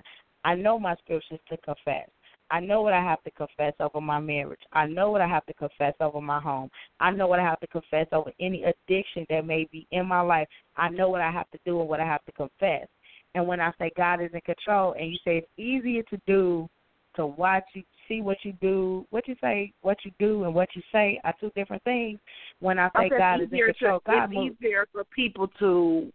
I know my scriptures to confess. I know what I have to confess over my marriage. I know what I have to confess over my home. I know what I have to confess over any addiction that may be in my life. I know what I have to do and what I have to confess. And when I say God is in control, and you say it's easier to do to watch you see what you do, what you say, what you do, and what you say are two different things. When I say God is in control, to, God it's moves. easier for people to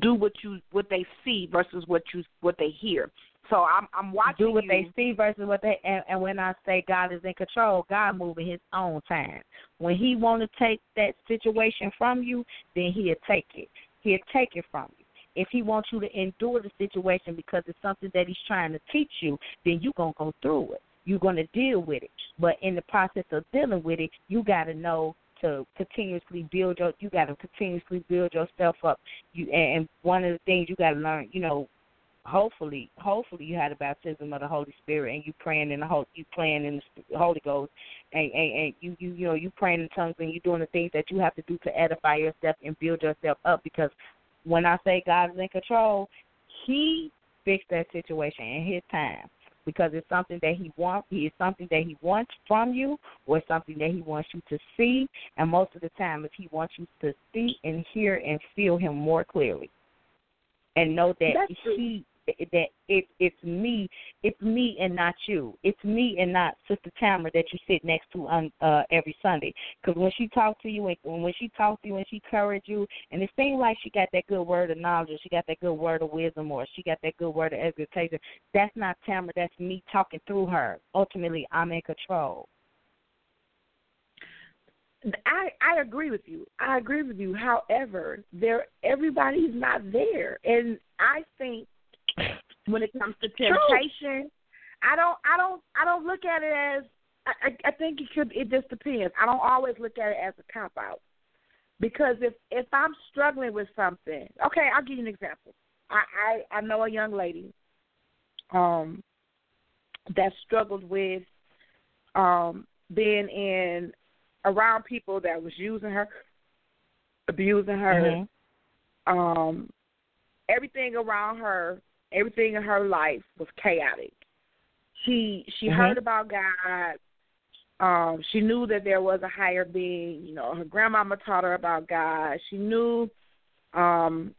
do what you what they see versus what you what they hear. So I'm I'm watching do what you. they see versus what they and, and when I say God is in control, God moving His own time. When He want to take that situation from you, then He'll take it. He'll take it from you. If He wants you to endure the situation because it's something that He's trying to teach you, then you're gonna go through it. You're gonna deal with it. But in the process of dealing with it, you got to know to continuously build your you got to continuously build yourself up. You and one of the things you got to learn you know hopefully hopefully you had a baptism of the holy spirit and you praying in the whole you praying in the holy ghost and, and and you you you know you praying in tongues and you doing the things that you have to do to edify yourself and build yourself up because when i say god is in control he fixed that situation in his time because it's something that he wants he is something that he wants from you or it's something that he wants you to see. And most of the time if he wants you to see and hear and feel him more clearly and know that That's he that it it's me it's me and not you. It's me and not sister Tamara that you sit next to on uh every Sunday. Because when she talked to you and when she talks to you and she encouraged you and it seemed like she got that good word of knowledge or she got that good word of wisdom or she got that good word of exhortation that's not Tamara that's me talking through her. Ultimately I'm in control. I I agree with you. I agree with you. However, there everybody's not there, and I think when it comes to temptation, I don't I don't I don't look at it as I, I think it could it just depends. I don't always look at it as a cop out because if if I'm struggling with something, okay, I'll give you an example. I I, I know a young lady um that struggled with um being in around people that was using her, abusing her, Mhm. um everything around her everything in her life was chaotic. She she Mhm. heard about god. Um she knew that there was a higher being. You know her grandmama taught her about god. She knew um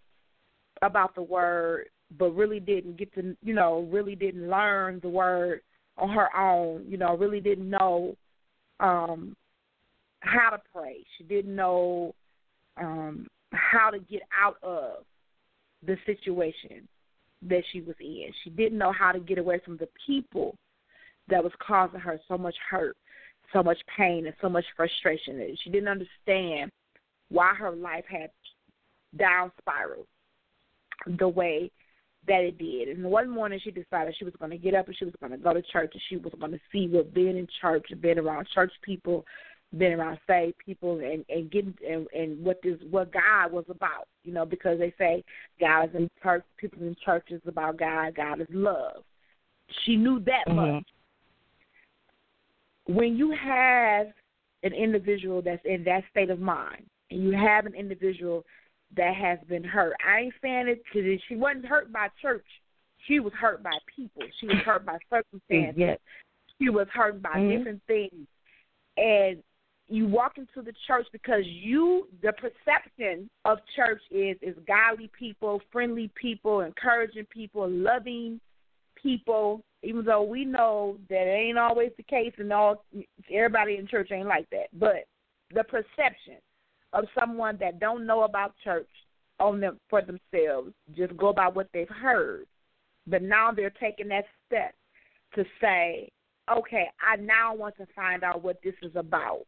about the word but really didn't get to you know really didn't learn the word on her own. You know really didn't know um how to pray. She didn't know um how to get out of the situation that she was in. She didn't know how to get away from the people that was causing her so much hurt, so much pain, and so much frustration. She didn't understand why her life had down spiraled the way that it did. And one morning she decided she was going to get up and she was going to go to church and she was going to see what being in church and being around church people been around saved people and and getting and, and what this what God was about, you know, because they say God is in church, people in churches about God, God is love. She knew that Mhm. much. When you have an individual that's in that state of mind, and you have an individual that has been hurt, I ain't saying it because she wasn't hurt by church. She was hurt by people. She was hurt by circumstances. Yes. She was hurt by Mhm. different things. And you walk into the church because you the perception of church is is godly people, friendly people, encouraging people, loving people, even though we know that it ain't always the case and all everybody in church ain't like that. But the perception of someone that don't know about church on them for themselves, just go by what they've heard. But now they're taking that step to say, okay, I now want to find out what this is about.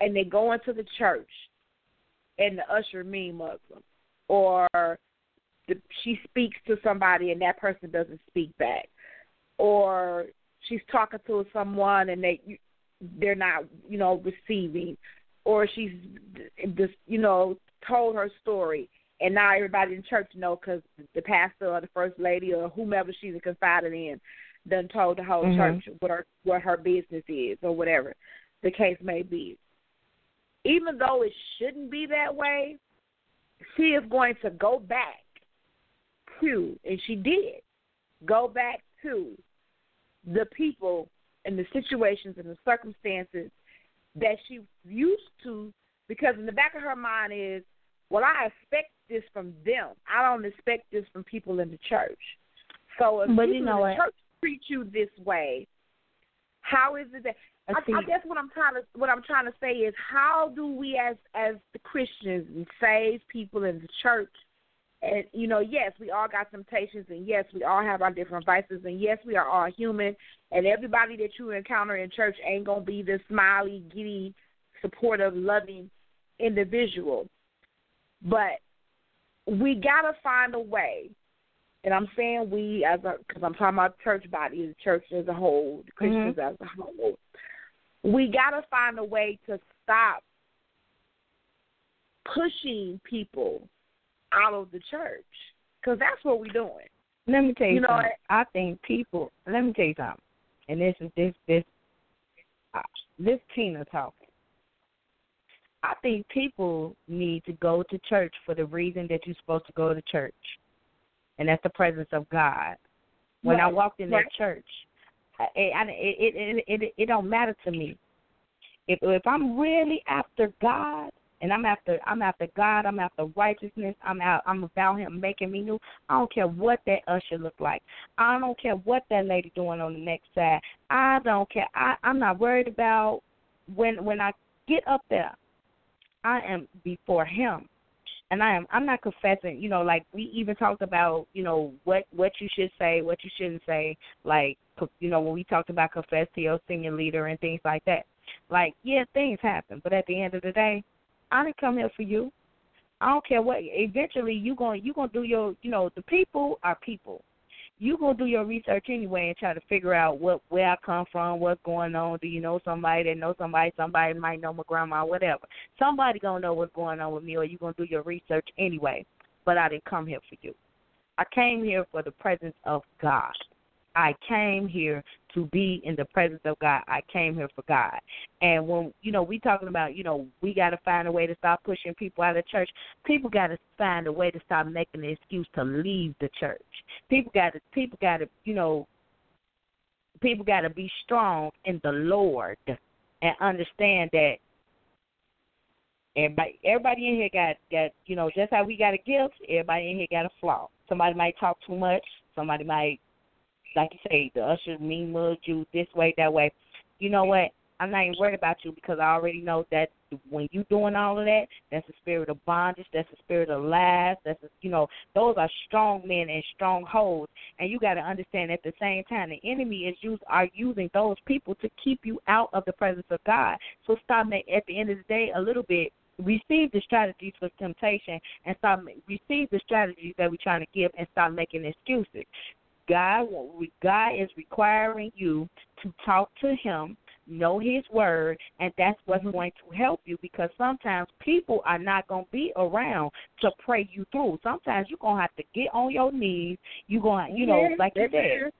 And they go into the church and the usher mean Muslim. Or the, she speaks to somebody and that person doesn't speak back. Or she's talking to someone and they they're not, you know, receiving. Or she's just, you know, told her story and now everybody in church know because the pastor or the first lady or whomever she's confided in done told the whole mm-hmm. church what her what her business is or whatever the case may be. Even though it shouldn't be that way, she is going to go back to, and she did, go back to the people and the situations and the circumstances that she used to, because in the back of her mind is, well, I expect this from them. I don't expect this from people in the church. So if but people you know in the what? church treat you this way, how is it that I, I, guess what I'm trying to what I'm trying to say is how do we as as the Christians and saved people in the church and you know, yes, we all got temptations and yes, we all have our different vices and yes, we are all human and everybody that you encounter in church ain't gonna be this smiley, giddy, supportive, loving individual. But we gotta find a way and I'm saying we as a because I'm talking about church body, the church as a whole, the Christians mm-hmm. as a whole. We got to find a way to stop pushing people out of the church because that's what we're doing. Let me tell you, You know something. I think people. Let me tell you something. And this is this this uh, this Tina talking. I think people need to go to church for the reason that you're supposed to go to church, and that's the presence of God. When I walked in Right. that church, It, it it it it don't matter to me. If if I'm really after God and I'm after I'm after God, I'm after righteousness, I'm out I'm about Him making me new. I don't care what that usher look like. I don't care what that lady doing on the next side. I don't care. I I'm not worried about when when I get up there. I am before Him and I am I'm not confessing, you know, like we even talked about, you know, what what you should say, what you shouldn't say, like you know, when we talked about confess to your senior leader and things like that. Like, yeah, things happen, but at the end of the day, I didn't come here for you. I don't care what eventually you going you gonna do your you know, the people are people. You gonna do your research anyway and try to figure out what where I come from, what's going on. Do you know somebody that knows somebody? Somebody might know my grandma, whatever. Somebody gonna know what's going on with me, or you gonna do your research anyway. But I didn't come here for you. I came here for the presence of God. I came here to be in the presence of God. I came here for God. And when you know we talking about, you know, we got to find a way to stop pushing people out of church. People got to find a way to stop making the excuse to leave the church. People got to people got to, you know, people got to be strong in the Lord and understand that everybody everybody in here got got you know just how we got a gift. Everybody in here got a flaw. Somebody might talk too much. Somebody might like you say, the usher mean mug you this way, that way. You know what? I'm not even worried about you because I already know that when you doing all of that, that's a spirit of bondage, that's a spirit of lies, that's a, you know, those are strong men and strongholds, and you got to understand at the same time the enemy is use are using those people to keep you out of the presence of God. So stop at the end of the day a little bit receive the strategies for temptation and stop receive the strategies that we're trying to give and stop making excuses. God, God is requiring you to talk to Him, know His word, and that's what's Mm-hmm. going to help you. Because sometimes people are not going to be around to pray you through. Sometimes you're gonna have to get on your knees. You going, you know, Yeah, like you said,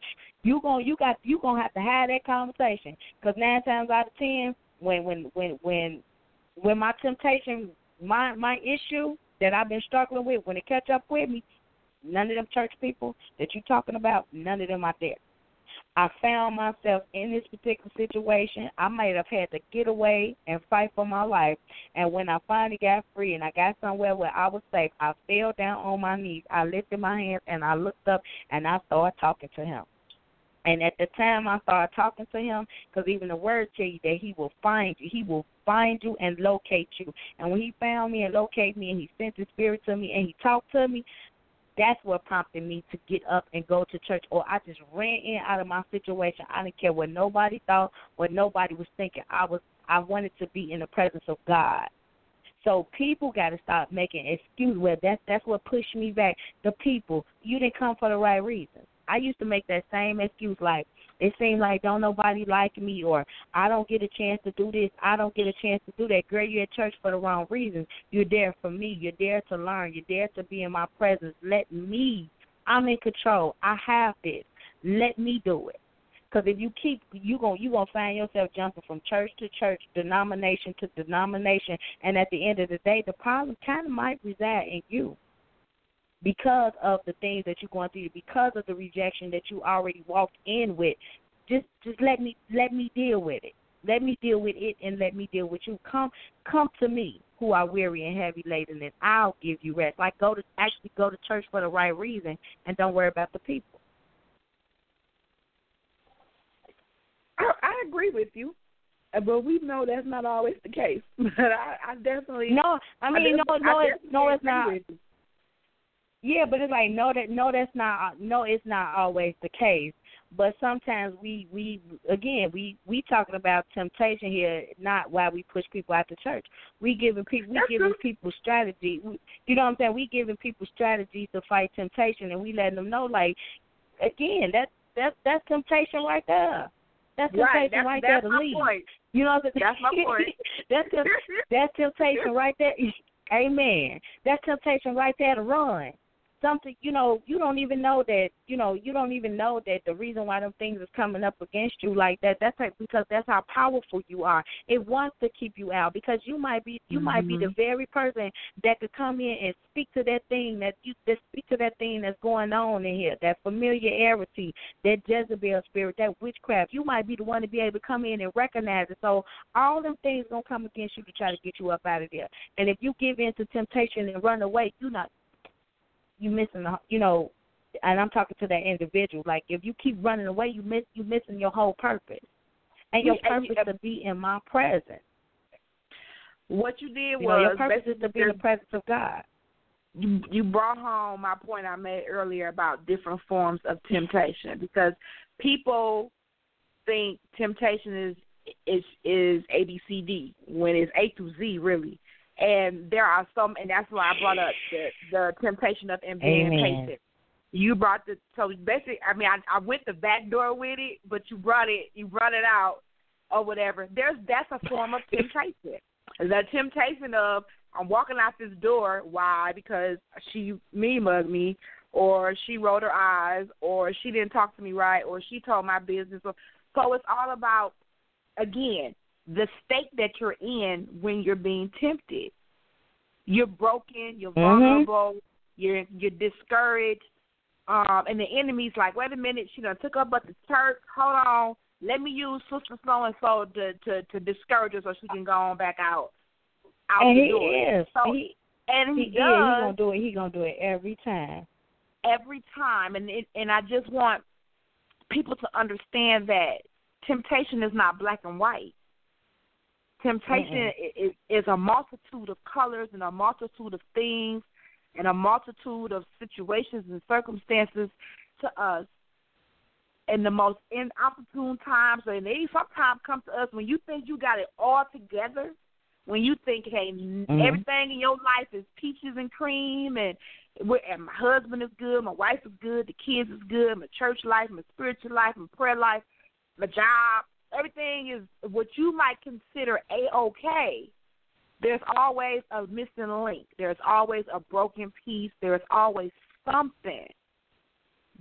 you going, you got, you gonna have to have that conversation. Because nine times out of ten, when, when, when, when, when my temptation, my my issue that I've been struggling with, when it catch up with me, None of them church people that you're talking about, none of them are there. I found myself in this particular situation. I might have had to get away and fight for my life. And when I finally got free and I got somewhere where I was safe, I fell down on my knees. I lifted my hands and I looked up and I started talking to him. And at the time I started talking to him, because even the word tell you that he will find you, he will find you and locate you. And when he found me and located me and he sent the spirit to me and he talked to me, that's what prompted me to get up and go to church. Or I just ran in out of my situation. I didn't care what nobody thought, what nobody was thinking. I was I wanted to be in the presence of God. So people got to stop making excuses. Well, that's that's what pushed me back. The people, you didn't come for the right reasons. I used to make that same excuse, like it seems like don't nobody like me, or I don't get a chance to do this, I don't get a chance to do that. Girl, you're at church for the wrong reasons. You're there for me. You're there to learn. You're there to be in my presence. Let me. I'm in control. I have this. Let me do it. Because if you keep, you going you gonna find yourself jumping from church to church, denomination to denomination, and at the end of the day, the problem kind of might reside in you because of the things that you're going through, because of the rejection that you already walked in with. Just, just let me let me deal with it. Let me deal with it, and let me deal with you. Come, come to me, who are weary and heavy laden, and I'll give you rest. Like go to actually go to church for the right reason, and don't worry about the people. I, I agree with you, uh, but we know that's not always the case. But I, I definitely no. I mean, I no, no, it, no, it's not. Yeah, but it's like no, that no, that's not no, it's not always the case. But sometimes we we again we we talking about temptation here, not why we push people out the church. We giving people we giving people strategy. We, you know what I'm saying? We giving people strategies to fight temptation, and we letting them know like again that that that's temptation right there. That's Right, temptation that's, right that's there to leave. point. You know what I'm saying? That's my point. that's that's temptation right there. Amen. That's temptation right there to run. Something you know, you don't even know that you know, you don't even know that the reason why them things is coming up against you like that, that's like because that's how powerful you are. It wants to keep you out because you might be you might be the mm-hmm. very person that could come in and speak to that thing that you that speak to that thing that's going on in here, that familiarity, that Jezebel spirit, that witchcraft. You might be the one to be able to come in and recognize it. So all them things gonna come against you to try to get you up out of there. And if you give in to temptation and run away, you not you missing the you know and I'm talking to that individual. Like if you keep running away you miss you missing your whole purpose. And your purpose yeah. to be in my presence. What you did You know, was your purpose is to be in the presence of God. you you brought home my point I made earlier about different forms of temptation because people think temptation is is is A B C D when it's A to Z really. And there are some and that's why I brought up the the temptation of being patient. You brought the so basically I mean I I went the back door with it, but you brought it you brought it out or whatever. There's that's a form of temptation. The temptation of I'm walking out this door. Why? Because she me mugged me, or she rolled her eyes, or she didn't talk to me right, or she told my business. So it's all about again the state that you're in when you're being tempted. You're broken. You're Mhm. vulnerable. You're you're discouraged. Um, and the enemy's like, wait a minute, she done took up at the church. Hold on, let me use Sister So and So to to to discourage her so she can go on back out out and the he door. is. So, he and he he, is. He gonna do it. He gonna do it every time. every time, and it, and I just want people to understand that temptation is not black and white. Temptation is, is a multitude of colors and a multitude of things and a multitude of situations and circumstances to us in the most inopportune times, and they sometimes come to us when you think you got it all together, when you think, hey, Mhm. everything in your life is peaches and cream, and and my husband is good, my wife is good, the kids is good, my church life, my spiritual life, my prayer life, my job, everything is what you might consider a okay. There's always a missing link. There's always a broken piece. There's always something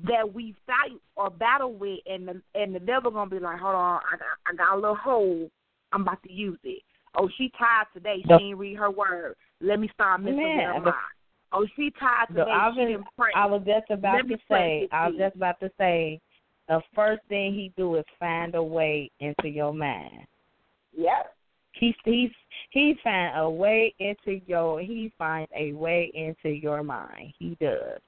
that we fight or battle with, and the and the devil gonna be like, hold on, I got I got a little hole. I'm about to use it. Oh, she tired today. She The- didn't read her word. Let me start missing Man, her mind. Oh, she tired today. I she was didn't pray. I was just about Let to say I was just about to say the first thing he do is find a way into your mind. Yep. He's he's he find a way into your he finds a way into your mind. He does.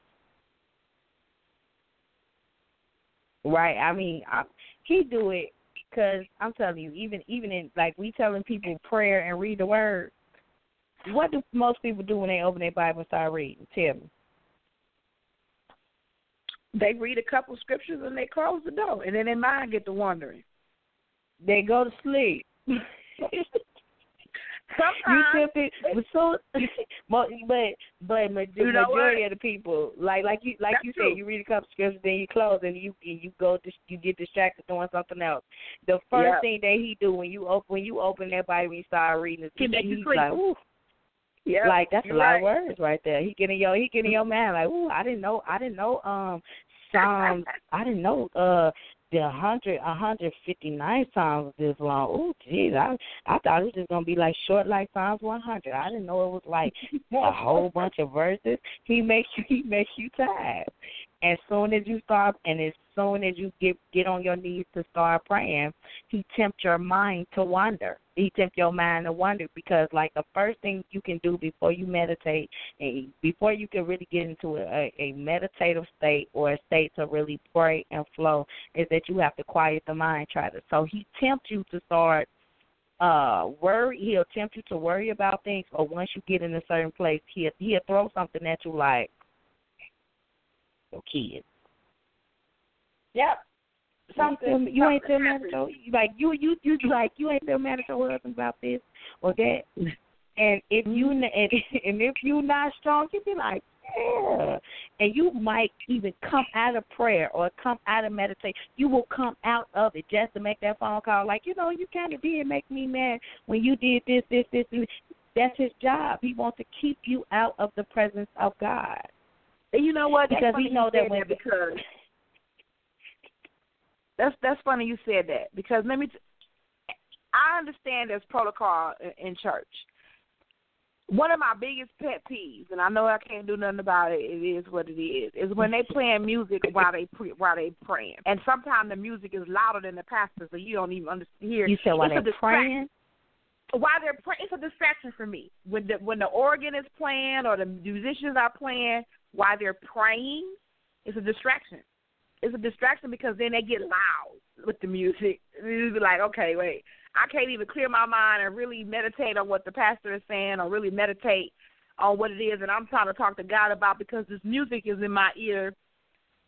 Right? I mean, I, he do it Cause I'm telling you, even even in like we telling people prayer and read the word. What do most people do when they open their Bible and start reading? Tell me. They read a couple scriptures and they close the door, and then their mind get to wandering. They go to sleep. you Sometimes took it, but so, but but but ma- You know majority of the people, like like you like That's you true. said, you read a couple scriptures, then you close, and you and you go dis- you get distracted doing something else. The first Yeah. thing that he do when you open when you open that Bible and you start reading is He he's like, ooh, yeah, like that's a lot right. of words right there. He getting your he getting your man like, ooh, I didn't know I didn't know um Psalms I didn't know uh the hundred a hundred fifty nine Psalms was this long. Oh jeez, I I thought it was just gonna be like short like Psalms one hundred. I didn't know it was like a whole bunch of verses. He makes you he makes you tired. As soon as you start and as soon as you get get on your knees to start praying, he tempts your mind to wander. He tempts your mind to wander because like the first thing you can do before you meditate and before you can really get into a, a meditative state or a state to really pray and flow is that you have to quiet the mind to so he tempts you to start uh worry he'll tempt you to worry about things or once you get in a certain place he'll he'll throw something at you like your kids. Yep. Something. You ain't something tell mad at your like you you you like you ain't tell mad at your husband about this or that. And if you mm-hmm. n and, and if you not strong, you be like, yeah. And you might even come out of prayer or come out of meditation. You will come out of it just to make that phone call. Like you know, you kind of did make me mad when you did this, this, this. And that's his job. He wants to keep you out of the presence of God. And you know what? Because he know that when- because that's that's funny you said that because let me. T- I understand there's protocol in, in church. One of my biggest pet peeves, and I know I can't do nothing about it. It is what it is. Is when they playing music while they pre- while they praying, and sometimes the music is louder than the pastor, so you don't even understand. Hear. You said while they're praying. while they're praying, it's a distraction for me. When the when the organ is playing or the musicians are playing while they're praying, it's a distraction. It's a distraction because then they get loud with the music. You be like, okay, wait, I can't even clear my mind and really meditate on what the pastor is saying or really meditate on what it is that I'm trying to talk to God about because this music is in my ear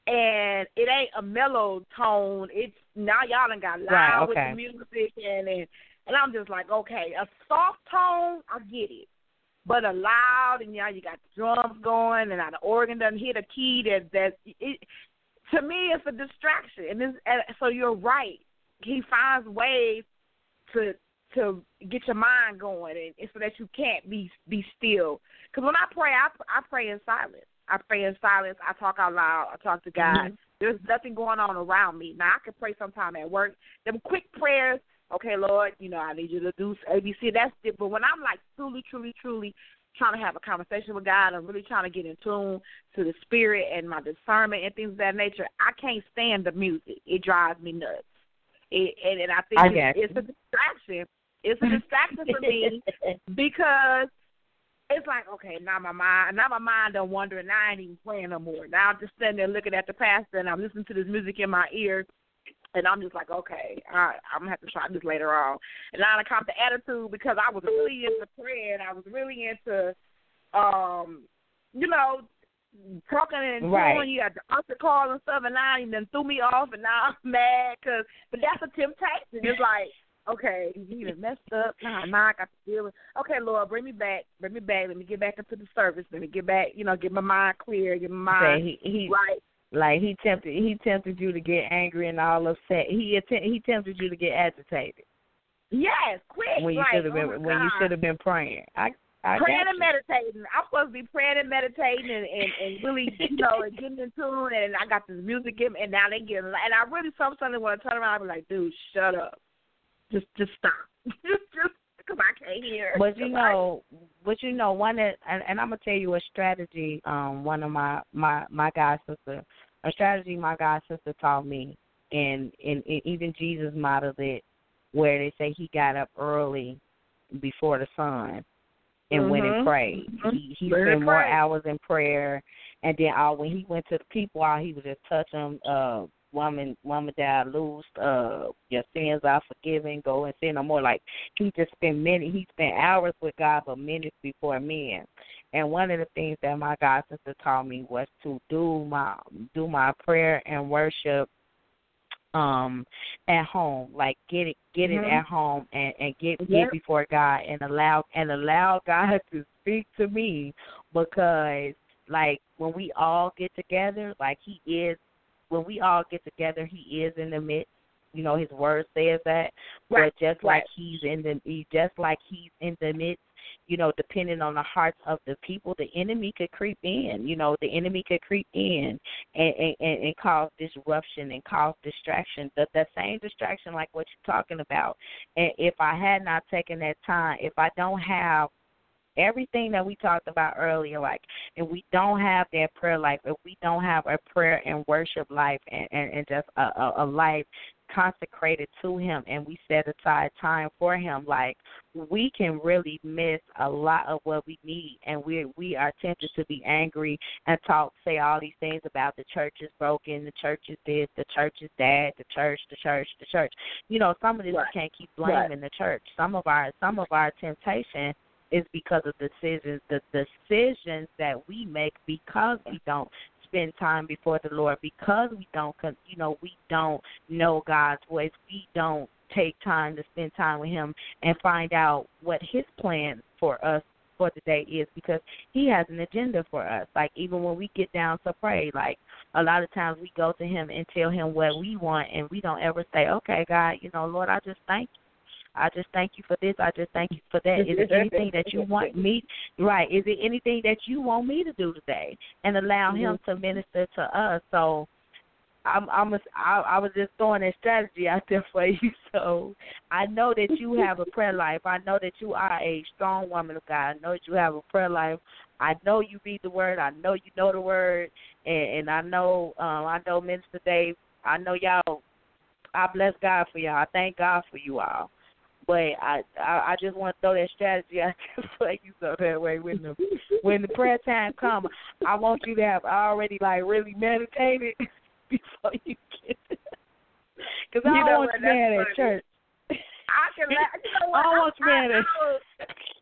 and it ain't a mellow tone. It's now y'all done got loud Right, with the music and and and I'm just like, okay, a soft tone, I get it. But a loud and now you got the drums going and now the organ doesn't hit a key that that it to me it's a distraction. And this and so you're right. He finds ways to to get your mind going and, and so that you can't be be still. Because when I pray, I I pray in silence. I pray in silence. I talk out loud. I talk to God. Mhm. There's nothing going on around me. Now I can pray sometime at work. Them quick prayers. Okay, Lord, you know I need you to do ABC. That's it. But when I'm like truly, truly, truly trying to have a conversation with God I'm really trying to get in tune to the spirit and my discernment and things of that nature, I can't stand the music. It drives me nuts. It, and, and I think I it's, it's a distraction. It's a distraction for me because it's like, okay, now my mind, now my mind done wandering. Now I ain't even playing no more. Now I'm just sitting there looking at the pastor and I'm listening to this music in my ear, and I'm just like, okay, I, I'm gonna have to try this later on. And now I caught the attitude because I was really into prayer and I was really into, um, you know, talking and Right. doing. You had the usher call and stuff, and now you done threw me off, and now I'm mad because, but that's a temptation. It's like okay, you done messed up. Nah, nah, I got to deal with. Okay, Lord, bring me back, bring me back. Let me get back into the service. Let me get back. You know, get my mind clear, get my mind he, he right. Like he tempted he tempted you to get angry and all upset. He att- he tempted you to get agitated Yes, quick. when you like, should have oh been my when you should have been praying. I I praying and meditating. I'm supposed to be praying and meditating and, and, and really, you know, and getting in tune. And I got this music in, and now they getting. And I really some Sunday want to turn around and be like, dude, shut up, just just stop, just just because I can't hear. But you I- know, but you know, one that, and, and I'm gonna tell you a strategy. Um, one of my my my god sister, a strategy my god sister taught me, and and, and even Jesus modeled it, where they say he got up early before the sun and went and Mhm. prayed. Mhm. He he and spent more hours in prayer, and then uh, when he went to the people, all he would just touch them, uh, woman woman that I lose, uh your sins are forgiven, go and sin no more. Like he just spent many he spent hours with God but minutes before men. And one of the things that my God sister taught me was to do my do my prayer and worship um at home like get it get mm-hmm. it at home and and get yep. get before god and allow and allow god to speak to me because like when we all get together like he is when we all get together he is in the midst you know his word says that right. but just right. like he's in the he, just like he's in the midst you know, depending on the hearts of the people, the enemy could creep in. You know, the enemy could creep in and and, and cause disruption and cause distraction. The the same distraction like what you're talking about. And if I had not taken that time, if I don't have everything that we talked about earlier, like, if we don't have that prayer life, if we don't have a prayer and worship life and, and, and just a, a, a life consecrated to him and we set aside time for him like we can really miss a lot of what we need and we we are tempted to be angry and talk say all these things about the church is broken the church is this the church is that the church the church the church you know some of this right. we can't keep blaming right. the church some of our some of our temptation is because of decisions the decisions that we make because we don't spend time before the Lord because we don't, you know, we don't know God's voice. We don't take time to spend time with Him and find out what His plan for us for the day is because He has an agenda for us. Like even when we get down to pray, like a lot of times we go to Him and tell Him what we want, and we don't ever say, "Okay, God, you know, Lord, I just thank you." I just thank you for this. I just thank you for that. Is it anything that you want me right? Is it anything that you want me to do today? And allow mm-hmm. him to minister to us. So I'm I'm a, I, I was just throwing that strategy out there for you. So I know that you have a prayer life. I know that you are a strong woman of God. I know that you have a prayer life. I know you read the word. I know you know the word, and, and I know um, I know Minister Dave. I know y'all. I bless God for y'all. I thank God for you all. But I, I I just want to throw that strategy out there for you so that way when the when the prayer time comes, I want you to have already like really meditated before you get Because I you don't want you mad at church. I can. You know what? I don't want you mad at.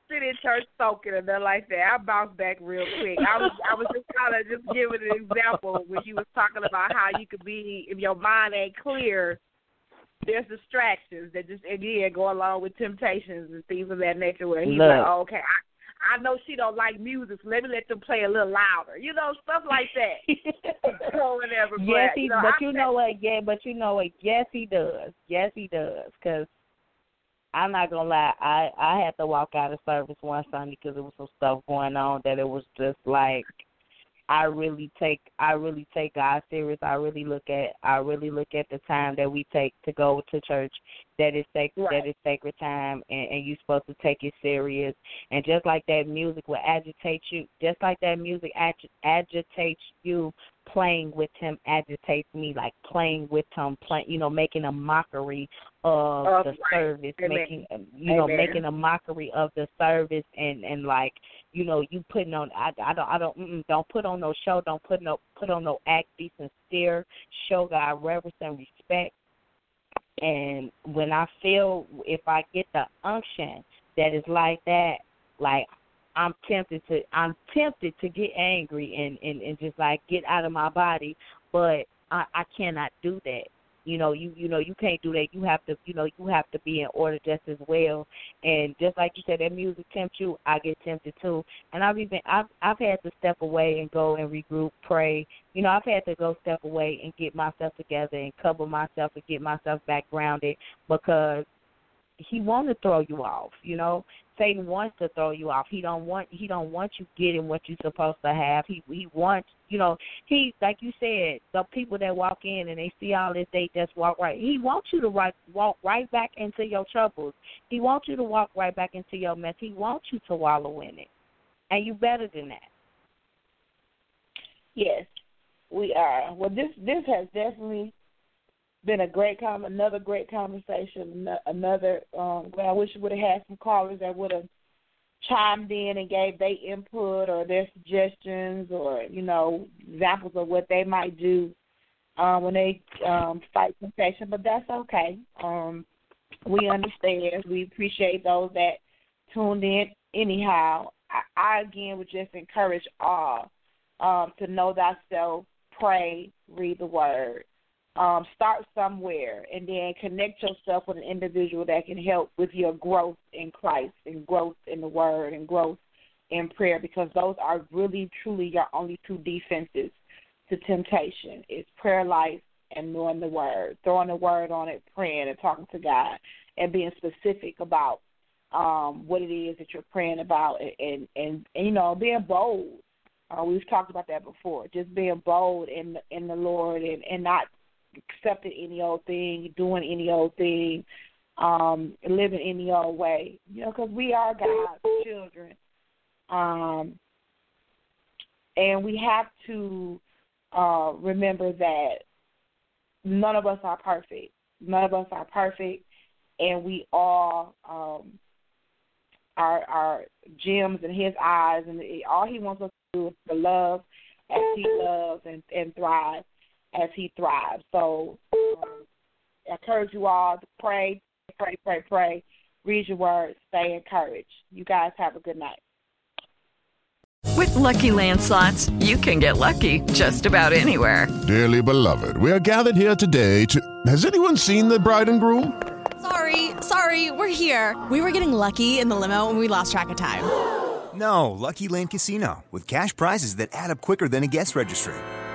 Sit in church soaking and nothing like that. I bounce back real quick. I was I was just kind of just giving an example when you was talking about how you could be if your mind ain't clear there's distractions that just again go along with temptations and things of that nature where he's Look. like, oh, okay, I, I know she don't like music, so let me let them play a little louder, you know, stuff like that. or whatever. yes, but, he. you know, but I you know what? Yeah, but you know what? Yes, he does. Yes, he does. Because I'm not gonna lie, I I had to walk out of service one Sunday because there was some stuff going on that it was just like I really take I really take God serious. I really look at I really look at the time that we take to go to church. That is sacred. Right. That is sacred time, and, and you're supposed to take it serious. And just like that music will agitate you, just like that music ag- agitates you, playing with him agitates me. Like playing with him, playing you know, making a mockery of Of- the right. service, Amen. making um, you know, Amen. making a mockery of the service, and and like you know, you putting on. I, I don't. I don't. Don't put on no show. Don't put no. Put on no act. Be sincere. Show God reverence and respect. And when I feel, if I get the unction that is like that, like I'm tempted to. I'm tempted to get angry and and and just like get out of my body, but I I cannot do that. You know you you know you can't do that. You have to you know you have to be in order just as well. And just like you said that music tempts you i get tempted too. And i've even i've i've had to step away and go and regroup pray. You know i've had to go step away and get myself together and cover myself and get myself back grounded because he want to throw you off you know satan wants to throw you off. He don't want he don't want you getting what you're supposed to have. He he wants you know he like you said the people that walk in and they see all this they just walk right. He wants you to right walk right back into your troubles. He wants you to walk right back into your mess. He wants you to wallow in it. And you better than that. Yes, we are. Well, this this has definitely been a great com another great conversation. Another um, well, I wish we would have had some callers that would have chimed in and gave their input or their suggestions or you know examples of what they might do uh, when they um, fight temptation, but that's okay. Um, we understand. We appreciate those that tuned in. Anyhow, I, I again would just encourage all um, to know thyself, pray, read the word. Um, start somewhere and then connect yourself with an individual that can help with your growth in Christ and growth in the word and growth in prayer because those are really truly your only two defenses to temptation. It's prayer life and knowing the word, throwing the word on it, praying and talking to God and being specific about um what it is that you're praying about and and, and, and you know, being bold. Uh, we've talked about that before. Just being bold in in the Lord and and not accepting any old thing, doing any old thing, um, living any old way. You know, because we are God's children, um, and we have to uh, remember that none of us are perfect. None of us are perfect, and we all um, are are gems in His eyes, and all He wants us to do is to love as He loves and, and thrive as he thrives. So um, I encourage you all to pray, pray, pray, pray. Read your word. Stay encouraged. You guys have a good night. With Lucky Land slots, you can get lucky just about anywhere. Dearly beloved, we are gathered here today to. Has anyone seen the bride and groom? Sorry, sorry, we're here. We were getting lucky in the limo and we lost track of time. No, Lucky Land Casino, with cash prizes that add up quicker than a guest registry